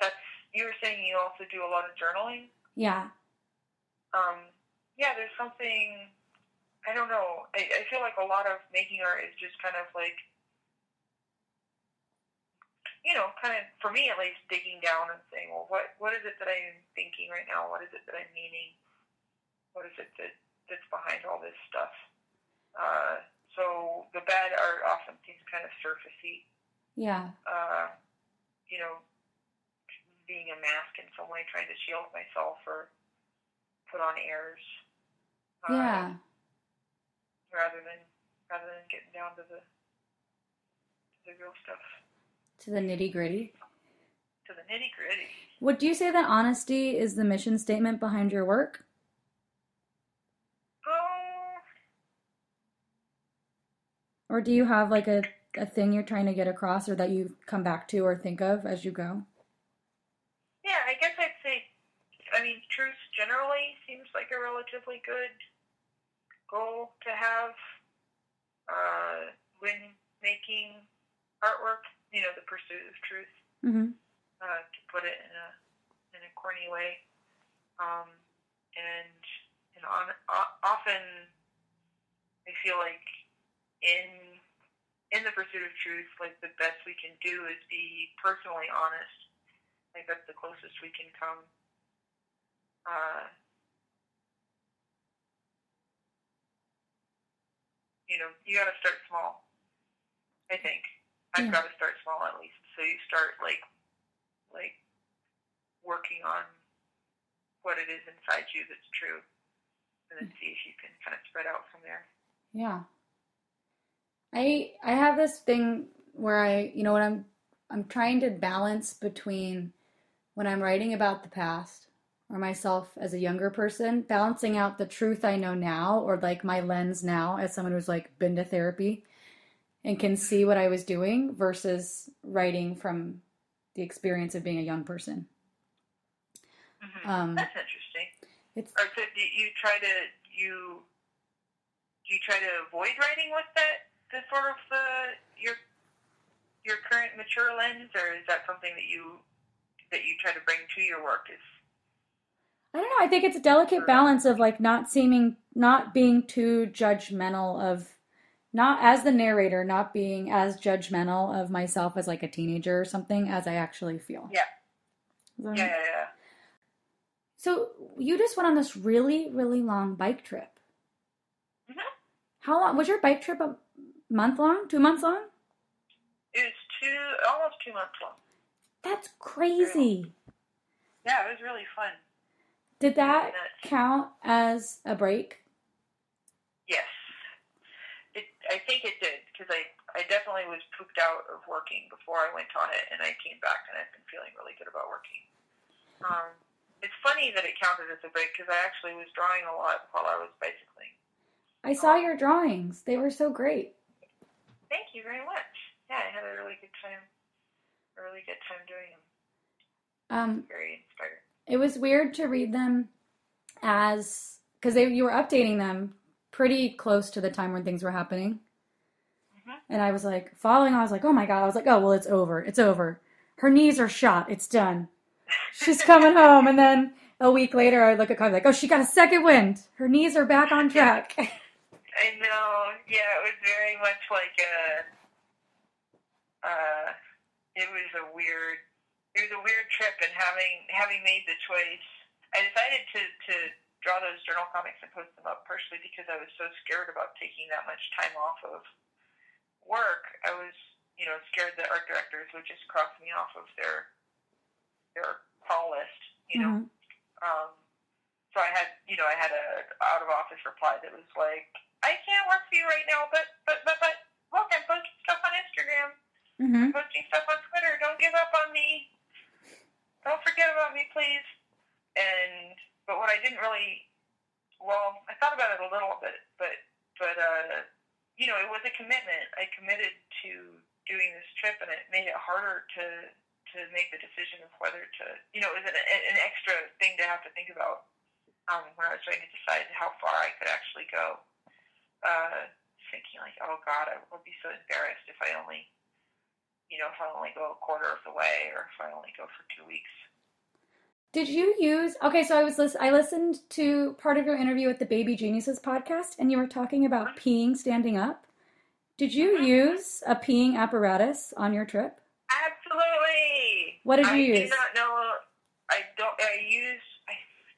that's you were saying you also do a lot of journaling. Yeah. Um, yeah, there's something I don't know. I, I feel like a lot of making art is just kind of like you know, kind of for me at least, digging down and saying, well, what what is it that I'm thinking right now? What is it that I'm meaning? What is it that that's behind all this stuff? Uh, so the bad art often seems kind of surfacey. Yeah. Uh, you know, being a mask in some way, trying to shield myself or put on airs. Uh, Yeah. Rather than rather than getting down to the to the real stuff, To the nitty-gritty. to the nitty gritty. Would do you say that honesty is the mission statement behind your work? Oh, Or do you have like a, a thing you're trying to get across or that you come back to or think of as you go? yeah. I guess I'd say. I mean, truth generally seems like a relatively good goal to have uh, when making artwork. You know, the pursuit of truth. Mm-hmm. uh, to put it in a in a corny way. Um, and and on, o- often I feel like in in the pursuit of truth, like the best we can do is be personally honest. Like that's the closest we can come. Uh, you know, you got to start small. I think I've Yeah. got to start small at least. So you start like like working on what it is inside you that's true, and then see if you can kind of spread out from there. Yeah. I I have this thing where I, you know, when I'm I'm trying to balance between when I'm writing about the past or myself as a younger person, balancing out the truth I know now or like my lens now as someone who's like been to therapy and can see what I was doing versus writing from the experience of being a young person. hmm Um, that's interesting. it's Or so do you try to you do you try to avoid writing with that the sort of the your your current mature lens, or is that something that you that you try to bring to your work? Is I don't know. I think it's a delicate balance of like not seeming, not being too judgmental of, not as the narrator, not being as judgmental of myself as like a teenager or something as I actually feel. Yeah. Yeah, yeah, yeah. So you just went on this really, really long bike trip. Mhm. How long was your bike trip? A month long? Two months long? It was two almost two months long. That's crazy. Yeah, it was really fun. Did that count as a break? Yes. I think it did because I I definitely was pooped out of working before I went on it, and I came back and I've been feeling really good about working. Um, it's funny that it counted as a break because I actually was drawing a lot while I was bicycling. I saw your drawings. They were so great. Thank you very much. Yeah, I had a really good time. A really good time doing them. Um, Very inspired. it was weird to read them as because they you were updating them pretty close to the time when things were happening. Mhm. And I was like following. I was like, oh my god! I was like, oh well, it's over. It's over. Her knees are shot. It's done. She's coming home. And then a week later, I look at Connie like, oh, she got a second wind. Her knees are back on track. I know. Yeah, it was very much like a. Uh, it was a weird. It was a weird trip, and having having made the choice, I decided to to draw those journal comics and post them up partially because I was so scared about taking that much time off of work. I was, you know, scared that art directors would just cross me off of their their call list. You know. Um, so I had, you know, I had a out of office reply that was like, "I can't work for you right now, but but but but look, I'm posting stuff on Instagram, Mm-hmm. posting stuff on Twitter. Don't give up on me. Don't forget about me, please." And but what I didn't really, well, I thought about it a little bit, but but uh, you know, it was a commitment. I committed to doing this trip, and it made it harder to to make the decision of whether to, you know, it was an, an extra thing to have to think about um, when I was trying to decide how far I could actually go. Uh, thinking like, oh God, I would be so embarrassed if I only, you know, if I only go a quarter of the way, or if I only go for two weeks. Did you use? Okay, so I was listen, I listened to part of your interview with the Baby Geniuses podcast, and you were talking about peeing standing up. Did you use a peeing apparatus on your trip? Absolutely. What did you I use? I do not know. I don't. I use I,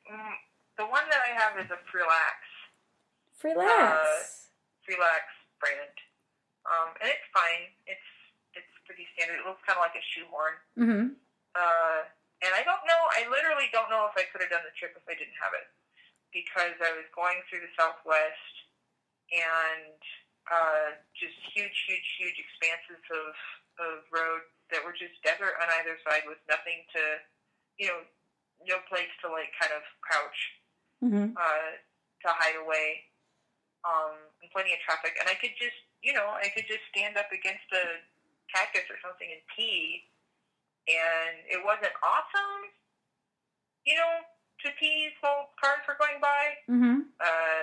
mm, the one that I have is a Relax. Relax. Relax brand, um, and it's fine. It's it's pretty standard. It looks kind of like a shoehorn. mm-hmm. Uh, and I don't know. I literally don't know if I could have done the trip if I didn't have it, because I was going through the Southwest, and uh, just huge, huge, huge expanses of of road that were just desert on either side with nothing to, you know, no place to like kind of crouch Mm-hmm. uh, to hide away, um, and plenty of traffic. And I could just, you know, I could just stand up against a cactus or something and pee, and it wasn't awesome, you know, to pee while cars were going by, Mm-hmm. uh,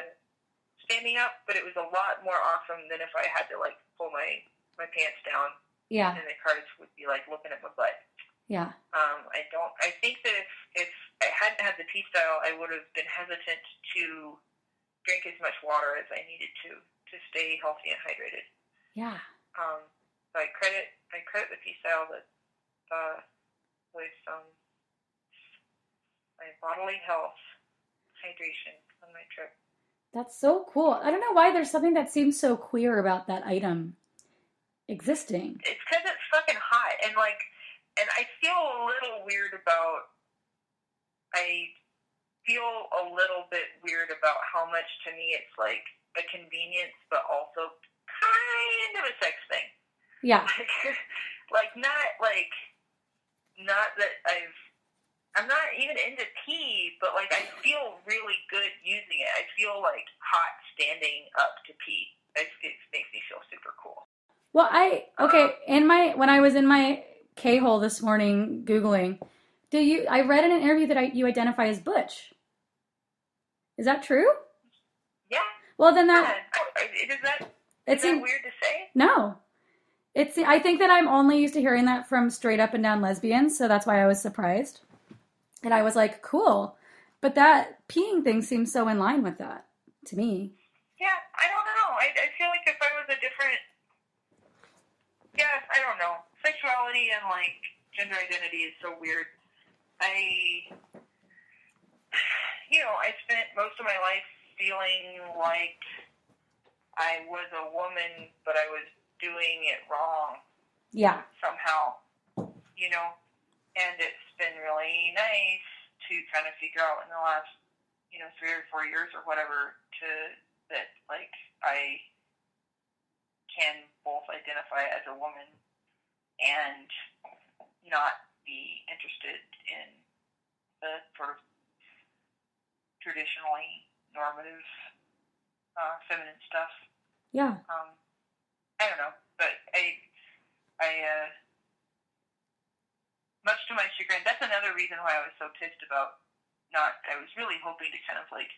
standing up. But it was a lot more awesome than if I had to like pull my my pants down Yeah. and the cars would be like looking at my butt. Yeah. Um, I don't. I think that if if I hadn't had the pStyle, I would have been hesitant to drink as much water as I needed to to stay healthy and hydrated. Yeah. Um, so I credit I credit the pStyle that uh, with um, my bodily health, hydration on my trip. That's so cool. I don't know why there's something that seems so queer about that item existing. It's because it's fucking hot, and like, and I feel a little weird about. I feel a little bit weird about how much to me it's like a convenience, but also kind of a sex thing. Yeah. like not like not that I've I'm not even into pee, but like I feel really good using it. I feel like hot standing up to pee. It, it makes me feel super cool. Well, I okay. Um, in my when I was in my K hole this morning googling, do you? I read in an interview that I, you identify as butch. Is that true? Yeah. Well, then yeah. that Is that is it's that weird to say? no. It's I think that I'm only used to hearing that from straight up and down lesbians, so that's why I was surprised. And I was like, cool. But that peeing thing seems so in line with that to me. Yeah, I don't know. I, I feel like if I was a different, yeah, I don't know. Sexuality and like gender identity is so weird. I, you know, I spent most of my life feeling like I was a woman, but I was doing it wrong Yeah. somehow, you know. And it's been really nice to kind of figure out in the last, you know, three or four years or whatever, to that like I can both identify as a woman and not be interested in the sort of traditionally normative uh, feminine stuff. Yeah. Um, I don't know, but I, I, uh, much to my chagrin, that's another reason why I was so pissed about not. I was really hoping to kind of like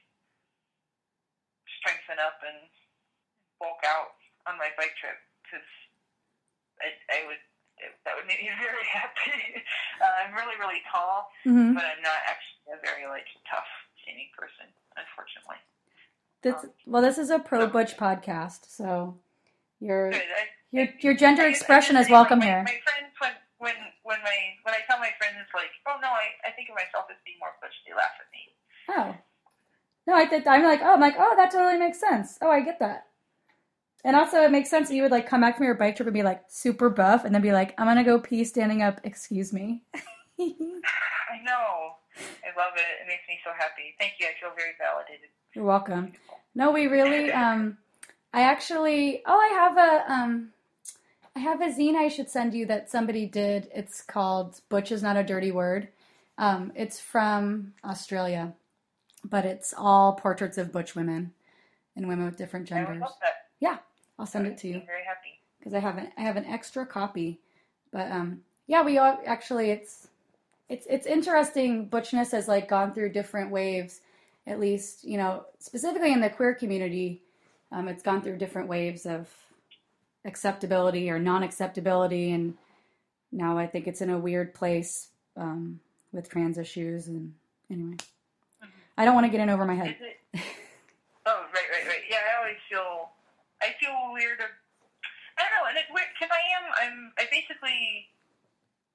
strengthen up and bulk out on my bike trip because I, I would. It, that would make me very happy. uh, I'm really, really tall, hmm but I'm not actually a very like tough, skinny person, unfortunately. This, well, this is a pro butch podcast, so your I, your your gender I- expression is welcome my, here. My friends, when when when my when I tell my friends like, oh no, I, I think of myself as being more butch, they laugh at me. Oh. No, I think I'm like, oh, I'm like, oh, that totally makes sense. Oh, I get that. And also, it makes sense that you would like come back from your bike trip and be like super buff, and then be like, I'm gonna go pee standing up. Excuse me. I know. I love it. It makes me so happy. Thank you. I feel very validated. You're welcome. No, we really. Um, I actually. Oh, I have a. Um, I have a zine I should send you that somebody did. It's called "Butch is not a dirty word." Um, it's from Australia, but it's all portraits of butch women and women with different genders. Yeah, I'll send it to you I'm very happy. because I have an I have an extra copy. But um, yeah, we all actually it's it's it's interesting. Butchness has like gone through different waves. At least you know specifically in the queer community, um, it's gone through different waves of acceptability or non-acceptability, and now I think it's in a weird place um, with trans issues. And anyway, I don't want to get in over my head. Oh, right, right, right. Yeah, I always feel, I feel weird. Of, I don't know, and it's weird because I am, I'm, I basically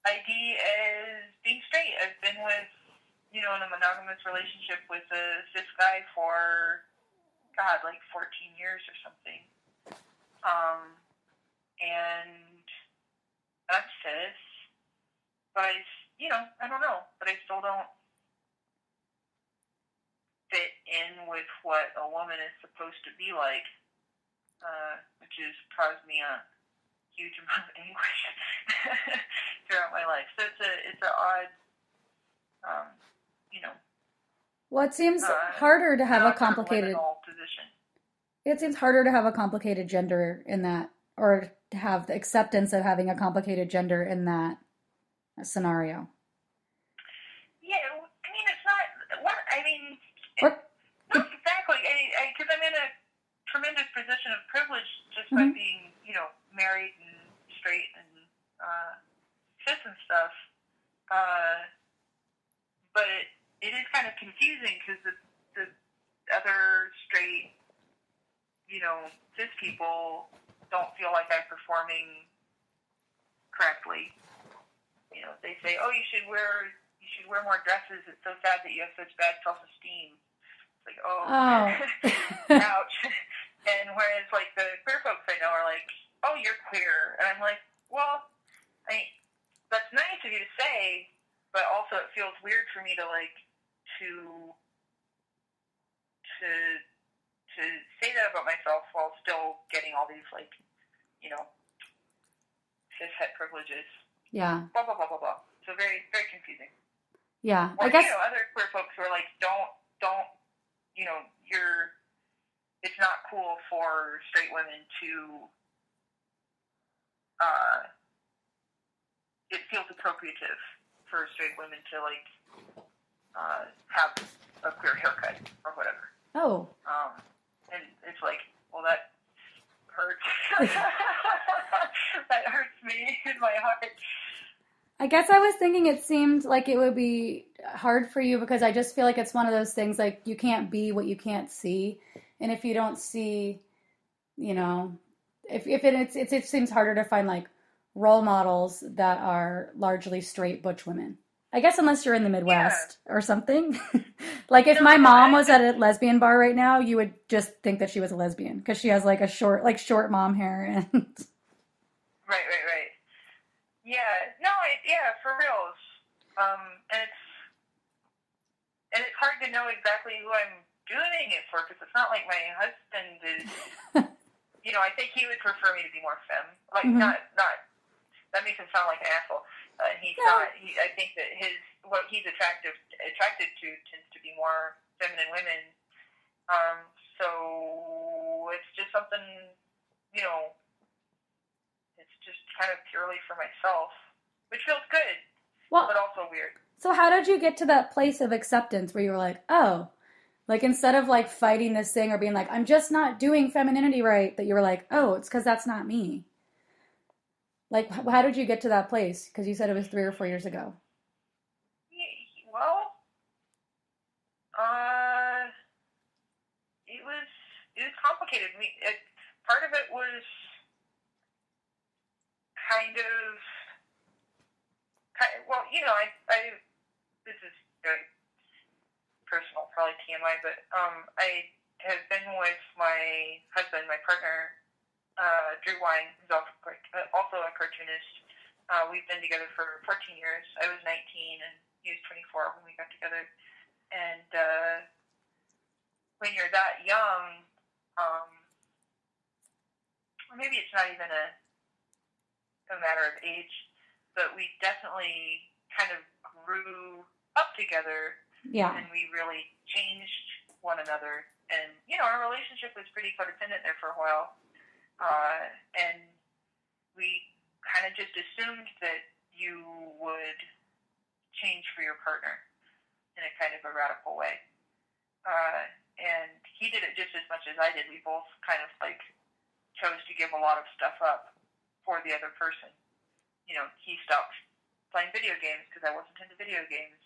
ID as being straight. I've been with, you know, in a monogamous relationship with a cis guy for, God, like 14 years or something. Um, and I'm cis, but I, you know, I don't know, but I still don't fit in with what a woman is supposed to be like, uh, which has caused me a huge amount of anguish throughout my life. So it's a it's an odd, um, you know, Well, it seems Uh, harder to have a odd sort of complicated. position. It seems harder to have a complicated gender in that, or to have the acceptance of having a complicated gender in that scenario. Yeah, I mean it's not. What I mean, Or, not exactly. I because I'm in a tremendous position of privilege just by Mhm. being, you know, married and straight and uh, cis and stuff. Uh, but it, it is kind of confusing because the, the other straight, you know, cis people don't feel like I'm performing correctly. You know, they say, "Oh, you should wear you should wear more dresses. It's so sad that you have such bad self esteem." It's like, oh, Oh. ouch. and whereas like the queer folks I know are like, "Oh, you're queer," and I'm like, "Well, I that's nice of you to say, but also it feels weird for me to like to to to say that about myself while still getting all these like, you know, cis het privileges." yeah, blah blah blah blah blah. So very very confusing. yeah. Or I guess you know other queer folks who are like, don't don't you know you're. It's not cool for straight women to. Uh, it feels appropriative for straight women to like uh, have a queer haircut or whatever. Oh, Um, and it's like, well, that hurts. that hurts me in my heart. I guess I was thinking it seemed like it would be hard for you because I just feel like it's one of those things like you can't be what you can't see, and if you don't see, you know, if if it it's, it's it seems harder to find like role models that are largely straight butch women. I guess unless you're in the Midwest or something. like if No, my mom was at a lesbian bar right now, you would just think that she was a lesbian because she has like a short like short mom hair and Right, right, right. Yeah, no, it, yeah, for reals. Um, and it's and it's hard to know exactly who I'm doing it for because it's not like my husband is. you know, I think he would prefer me to be more femme. Like Mhm. not not. That makes him sound like an asshole. Uh, he's No. not. He, I think that his what he's attractive attracted to tends to be more feminine women. Um, so it's just something, you know, it's just kind of purely for myself, which feels good, well, but also weird. So how did you get to that place of acceptance where you were like, oh, like instead of like fighting this thing or being like, I'm just not doing femininity right, that you were like, oh, it's because that's not me. Like, how did you get to that place? Because you said it was three or four years ago. Well, uh, it was complicated. We, it, part of it was kind of, kind well, you know, I, I, this is very personal, probably TMI, but um, I have been with my husband, my partner, uh, Drew Weing, who's also, uh, also a cartoonist. Uh, we've been together for 14 years. I was 19 and he was 24 when we got together. And uh, when you're that young, um, or maybe it's not even a, a matter of age, but we definitely kind of grew up together Yeah. and we really changed one another. And you know, our relationship was pretty codependent there for a while, uh, and we kind of just assumed that you would change for your partner in a kind of a radical way. Uh, and he did it just as much as I did. We both kind of like chose to give a lot of stuff up for the other person. You know, he stopped playing video games because I wasn't into video games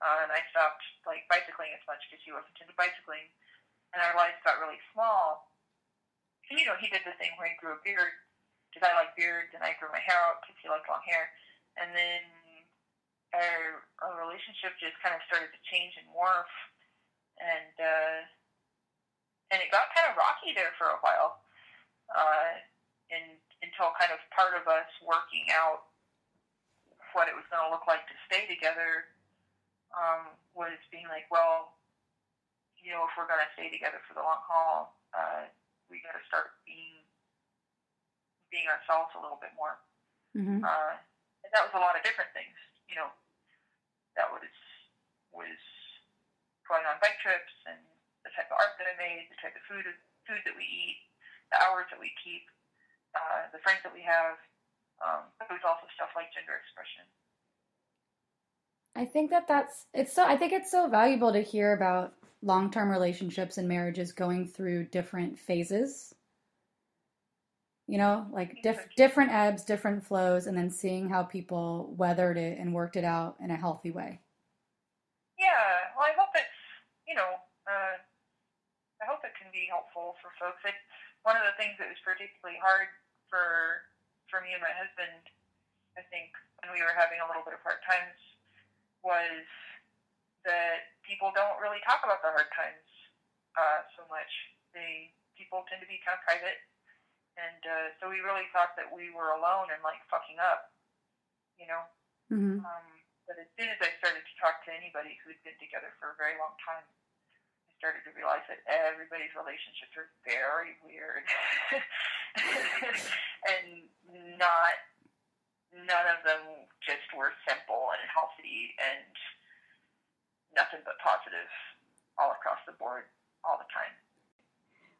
uh, and I stopped like bicycling as much because he wasn't into bicycling, and our lives got really small. And you know, he did the thing where he grew a beard because I like beards, and I grew my hair out because he liked long hair, and then our, our relationship just kind of started to change and morph, and uh, and it got kind of rocky there for a while, uh, and until kind of part of us working out what it was going to look like to stay together um, was being like, well, you know, if we're going to stay together for the long haul, uh, we got to start being being ourselves a little bit more. hmm Uh, and that was a lot of different things. You know, that was was going on bike trips and the type of art that I made, the type of food food that we eat, the hours that we keep, uh, the friends that we have. Um, but it was also stuff like gender expression. I think that that's it's so I think it's so valuable to hear about long-term relationships and marriages going through different phases. You know, like diff- different ebbs, different flows, and then seeing how people weathered it and worked it out in a healthy way. Yeah, well, I hope it's, you know, uh, I hope it can be helpful for folks. It, one of the things that was particularly hard for for me and my husband, I think, when we were having a little bit of hard times, was that people don't really talk about the hard times uh, so much. They people tend to be kind of private, and uh, so we really thought that we were alone and like fucking up, you know. hmm Um, but as soon as I started to talk to anybody who'd been together for a very long time, I started to realize that everybody's relationships are very weird, and not none of them just were simple and healthy and nothing but positive all across the board all the time.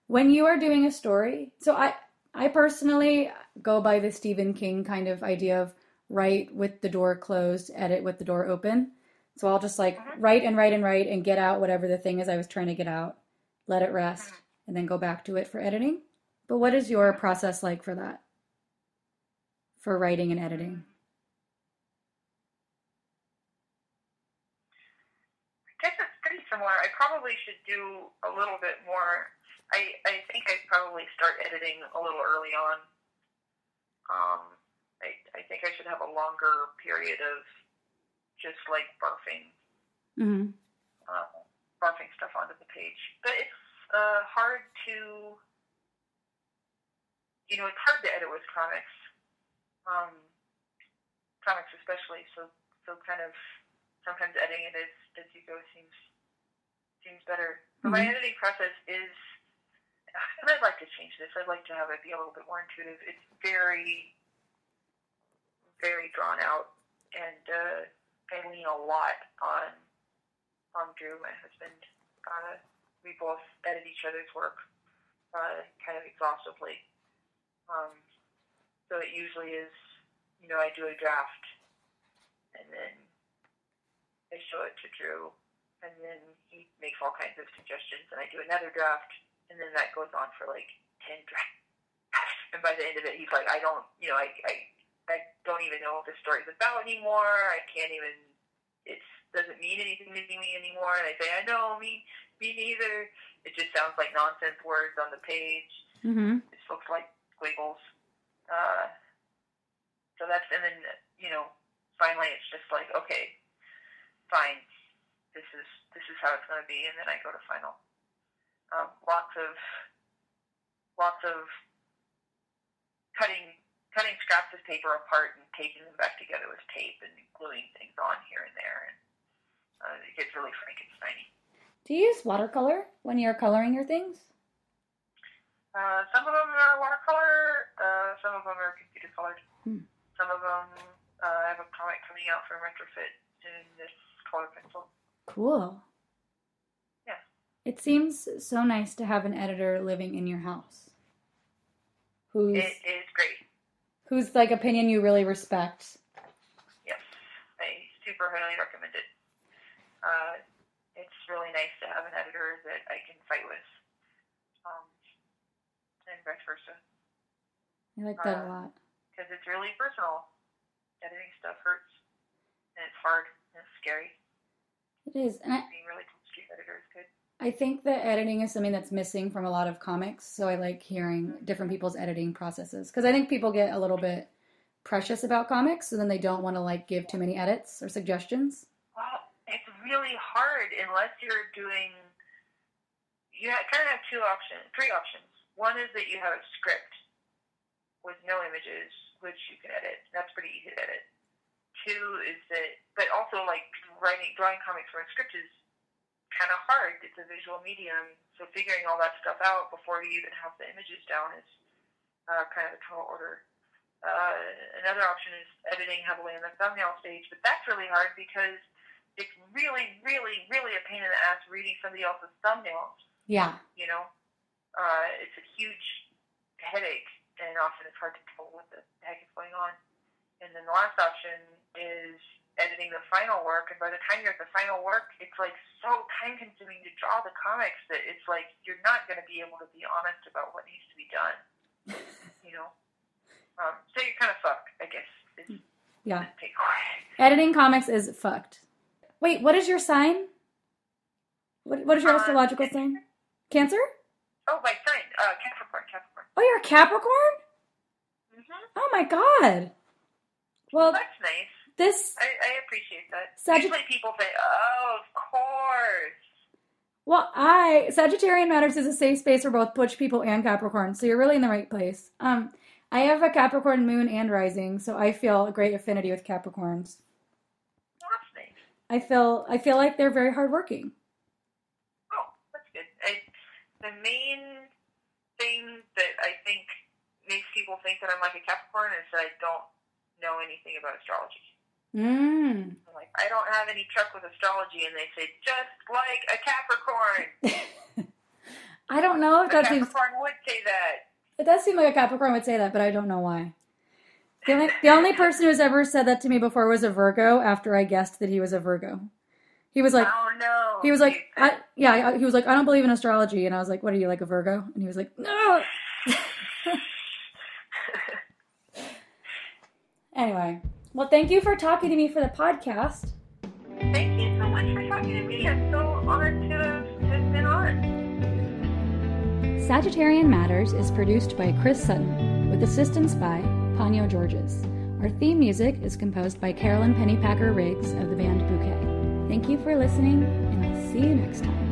When you are doing a story, so I I personally go by the Stephen King kind of idea of write with the door closed, edit with the door open. So I'll just like mm-hmm. write and write and write and get out whatever the thing is I was trying to get out, let it rest, mm-hmm. and then go back to it for editing. But what is your mm-hmm. process like for that? For writing and editing? I guess it's pretty similar. I probably should do a little bit more. I, I think I probably start editing a little early on. Um, I, I think I should have a longer period of just like barfing, Mm-hmm. uh, barfing stuff onto the page. But it's uh, hard to, you know, it's hard to edit with comics, um, comics especially. So, so kind of sometimes editing it as, as you go seems seems better. But my Mhm. editing process is, and I'd like to change this. I'd like to have it be a little bit more intuitive. It's very, very drawn out, and uh, I lean a lot on on Drew, my husband. Uh, we both edit each other's work uh, kind of exhaustively. Um, so it usually is, you know, I do a draft, and then I show it to Drew, and then he makes all kinds of suggestions, and I do another draft, and then that goes on for like ten drafts. And by the end of it, he's like, I don't, you know, I, I, I don't even know what the story's about anymore. I can't even. It doesn't mean anything to me anymore. And I say, I know, me, Me neither. It just sounds like nonsense words on the page. Mm-hmm. It looks like squiggles. Uh, so that's and then you know finally it's just like okay, fine. This is this is how it's going to be, and then I go to final. Um, lots of lots of cutting cutting scraps of paper apart and taping them back together with tape and gluing things on here and there, and uh, it gets really Frankensteiny. Do you use watercolor when you're coloring your things? Uh, some of them are watercolor, uh, some of them are computer colored. Hmm. Some of them, uh, I have a comic coming out from Retrofit in this color pencil. Cool. Yeah. It seems so nice to have an editor living in your house. Who's It is great. whose like opinion you really respect. Yes, I super highly recommend it. Uh, it's really nice to have an editor that I can fight with, um, and vice versa, I like that a Uh, lot. because it's really personal. Editing stuff hurts, and it's hard, and it's scary. It is. And I, Being really cool street editor is good. I think that editing is something that's missing from a lot of comics, so I like hearing mm-hmm. different people's editing processes because I think people get a little bit precious about comics, so then they don't want to like give too many edits or suggestions. Well, it's really hard unless you're doing. You kind of have two options, three options. One is that you have a script with no images, which you can edit. That's pretty easy to edit. Two is that, but also like writing, drawing comics from a script is kind of hard. It's a visual medium, so figuring all that stuff out before you even have the images down is uh, kind of a tall order. Uh, another option is editing heavily in the thumbnail stage, but that's really hard because it's really, really, really a pain in the ass reading somebody else's thumbnails. Yeah. You know, uh, it's a huge headache, and often it's hard to tell what the heck is going on. And then the last option is editing the final work, and by the time you're at the final work, it's like so time consuming to draw the comics that it's like you're not going to be able to be honest about what needs to be done. you know, um, so you're kind of fucked, I guess. Yeah. Editing comics is fucked. Wait, what is your sign? What, what is your Uh, astrological sign? Cancer? Oh, my sign, uh, Capricorn, Capricorn. Oh, you're a Capricorn? Mm-hmm. Oh my god. Well, That's nice. This I, I appreciate that. Sagitt- Usually people say, "Oh, of course." Well, I Sagittarian Matters is a safe space for both Butch people and Capricorn, so you're really in the right place. Um, I have a Capricorn moon and rising, so I feel a great affinity with Capricorns. Well, that's nice. I feel I feel like they're very hardworking. Oh, that's good. I, the main thing that I think makes people think that I'm like a Capricorn is that I don't know anything about astrology. Mm. Like, I don't have any truck with astrology, and they say just like a Capricorn. I don't know if A that seems. Capricorn would say that. It does seem like a Capricorn would say that, but I don't know why. The only, the only person who's ever said that to me before was a Virgo. After I guessed that he was a Virgo, he was like, oh no. he was like, I, yeah, he was like, I don't believe in astrology, and I was like, what are you like a Virgo? And he was like, no. anyway, well, thank you for talking to me for the podcast. Thank you so much for talking to me. I'm so honored to have have been on. Sagittarian Matters is produced by Chris Sutton with assistance by Ponyo Georges. Our theme music is composed by Carolyn Pennypacker Riggs of the band Bouquet. Thank you for listening, and I'll see you next time.